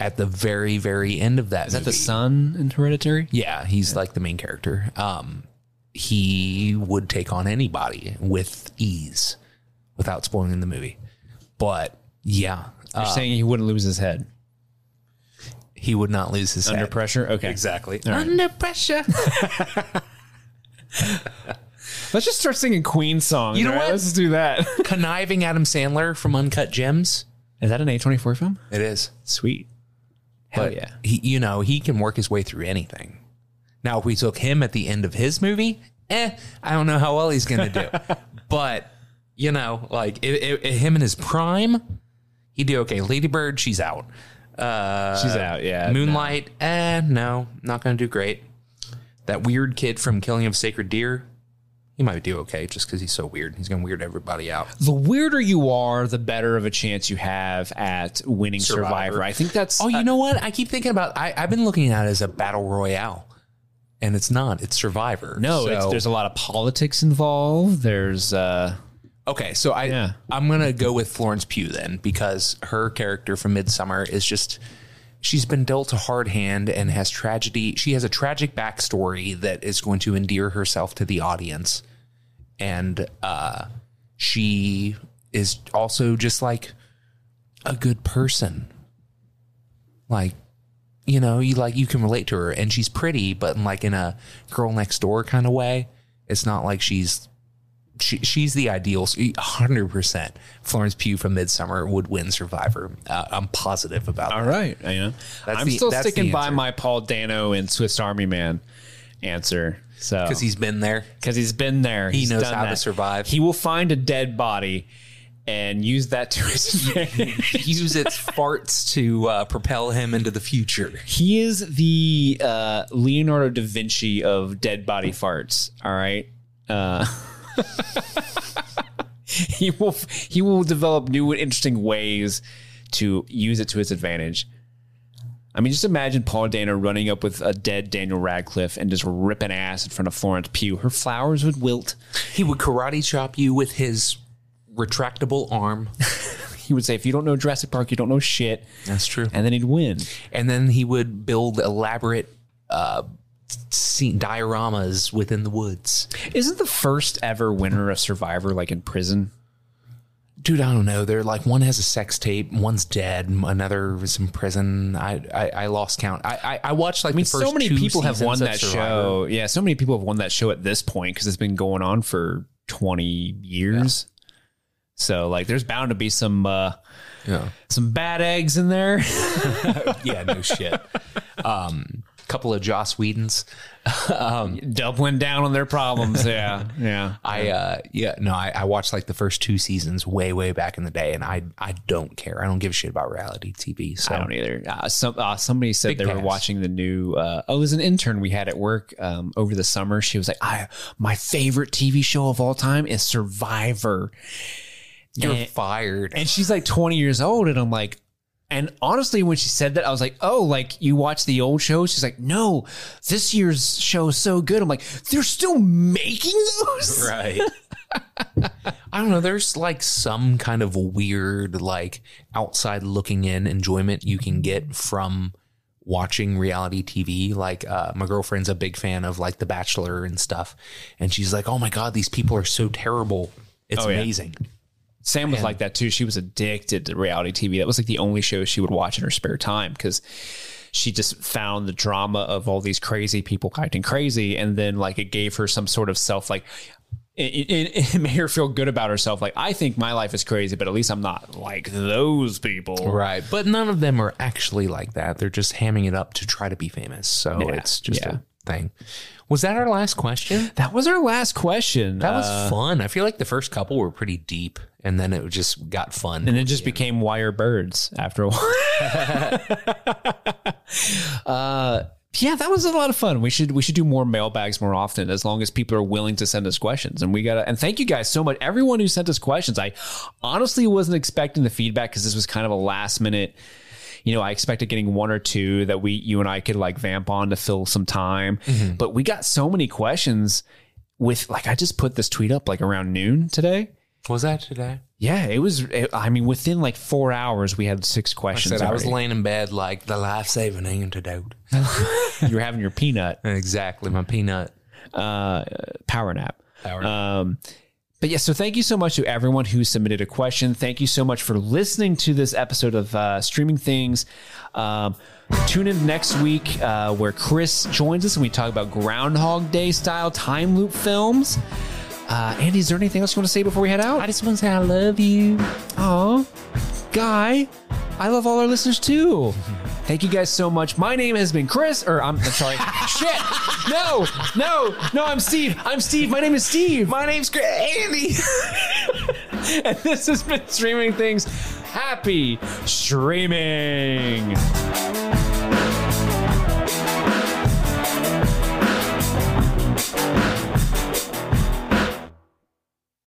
at the very very end of that,
Is that the son in Hereditary?
Yeah, he's like the main character. Um, he would take on anybody with ease without spoiling the movie. But yeah,
You're
uh,
saying he wouldn't lose his head
he would not lose his
under
head.
pressure. Okay,
Exactly.
right.
Under pressure.
Let's just start singing Queen songs.
You know
all right?
what?
Let's just do that.
Conniving Adam Sandler from Uncut Gems.
Is that an A24 film?
It is.
Sweet. Hell
But
yeah.
he, you know, he can work his way through anything. Now, if we took him at the end of his movie, eh, I don't know how well he's going to do. but you know, like i i him in his prime, he'd do okay. Lady Bird, she's out. Uh,
She's out. Yeah.
Moonlight, eh, no, not going to do great. That weird kid from Killing of Sacred Deer, he might do okay just because he's so weird. He's going to weird everybody out.
The weirder you are, the better of a chance you have at winning Survivor.
Survivor.
I think that's.
Oh, you know what? I keep thinking about. I, I've been looking at it as a battle royale, and it's not. It's Survivor.
no, it's, there's a lot of politics involved. There's. uh
Okay, so I
Yeah.
I'm gonna go with Florence Pugh then because her character from Midsommar is just she's been dealt a hard hand and has tragedy. She has a tragic backstory that is going to endear herself to the audience, and uh, she is also just like a good person. Like you know, you like you can relate to her, and she's pretty, but in like in a girl next door kind of way. It's not like she's she, she's the ideal. Hundred percent, Florence Pugh from Midsommar would win Survivor. Uh, I'm positive about
all
that.
right. Know.
That's
I'm
the-
still sticking by my Paul Dano and Swiss Army Man answer. So
because he's been there.
because he's been there. He
knows how to survive.
He will find a dead body and use that to his advantage.
Use its farts to uh, propel him into the future.
he is the uh, Leonardo da Vinci of dead body farts. All right. Uh, he will he will develop new and interesting ways to use it to his advantage. I mean, just imagine Paul Dano running up with a dead Daniel Radcliffe and just ripping ass in front of Florence Pugh. Her flowers would wilt.
He would karate chop you with his retractable arm.
He would say, "If you don't know Jurassic Park, you don't know shit,"
That's true.
and then he'd win.
And then he would build elaborate uh, scene dioramas within the woods.
Isn't the first ever winner of Survivor like in prison?
Dude, I don't know. They're like one has a sex tape, one's dead, another is in prison. I I, I lost count. I, I I watched like
I mean,
the first
so many people have won that show. Yeah, so many people have won that show at this point because it's been going on for 20 years. So, like, there's bound to be some uh,
Yeah,
some bad eggs in there.
yeah, no shit. Um, couple of Joss Whedons.
um, Doubling down on their problems. Yeah, yeah.
I uh yeah no I, I watched like the first two seasons way way back in the day and I I don't care I don't give a shit about reality TV so
I don't either. Uh, some uh, somebody said
Big
they were watching the new. Uh, oh, it was an intern we had at work um, over the summer. She was like, "I my favorite TV show of all time is Survivor."
you're
And-
fired
and she's like 20 years old and i'm like and honestly when she said that i was like oh like you watch the old shows? She's like no this year's show is so good. I'm like they're still making those?
Right. I don't know. There's like some kind of weird like outside looking in enjoyment you can get from watching reality TV like uh, my girlfriend's a big fan of like The Bachelor and stuff. And she's like oh my god these people are so terrible. It's
Oh, yeah. Sam was like that too she was addicted to reality tv that was like the only show she would watch in her spare time because she just found the drama of all these crazy people acting crazy and then like it gave her some sort of self like it, it, it made her feel good about herself like i think my life is crazy but at least i'm not like those people
Right. But none of them are actually like that. They're just hamming it up to try to be famous. So
Yeah,
it's just
yeah.
a thing. Was that our last question?
That was our last question.
That was
Uh,
fun. I feel like the first couple were pretty deep and then it just got fun.
and it just became wire birds after a while. uh, yeah, that was a lot of fun. We should we should do more mailbags more often, as long as people are willing to send us questions. And we gotta and thank you guys so much, everyone who sent us questions. I honestly wasn't expecting the feedback because this was kind of a last minute. You know, I expected getting one or two that we, you and I could like vamp on to fill some time, but we got so many questions. With like, I just put this tweet up like around noon today.
Was that today?
Yeah, it was. It, I mean, within like four hours, we had six
I
questions.
said I was
already.
laying in bed like the life saving antidote.
you were having your peanut
exactly. My peanut.
uh, power nap.
Power
Um, but yeah, so thank you so much to everyone who submitted a question. Thank you so much for listening to this episode of uh, Streaming Things. Um, tune in next week uh, where Chris joins us and we talk about Groundhog Day style time loop films. Uh, Andy, is there anything else you want to say before we head out?
I just want to say I love you.
Oh, Guy, I love all our listeners too. Thank you guys so much. My name has been Chris, or I'm, I'm sorry. Shit. No, no, no, I'm Steve. I'm Steve. My name is Steve.
My name's Chris- Andy.
And this has been Streaming Things. Happy streaming.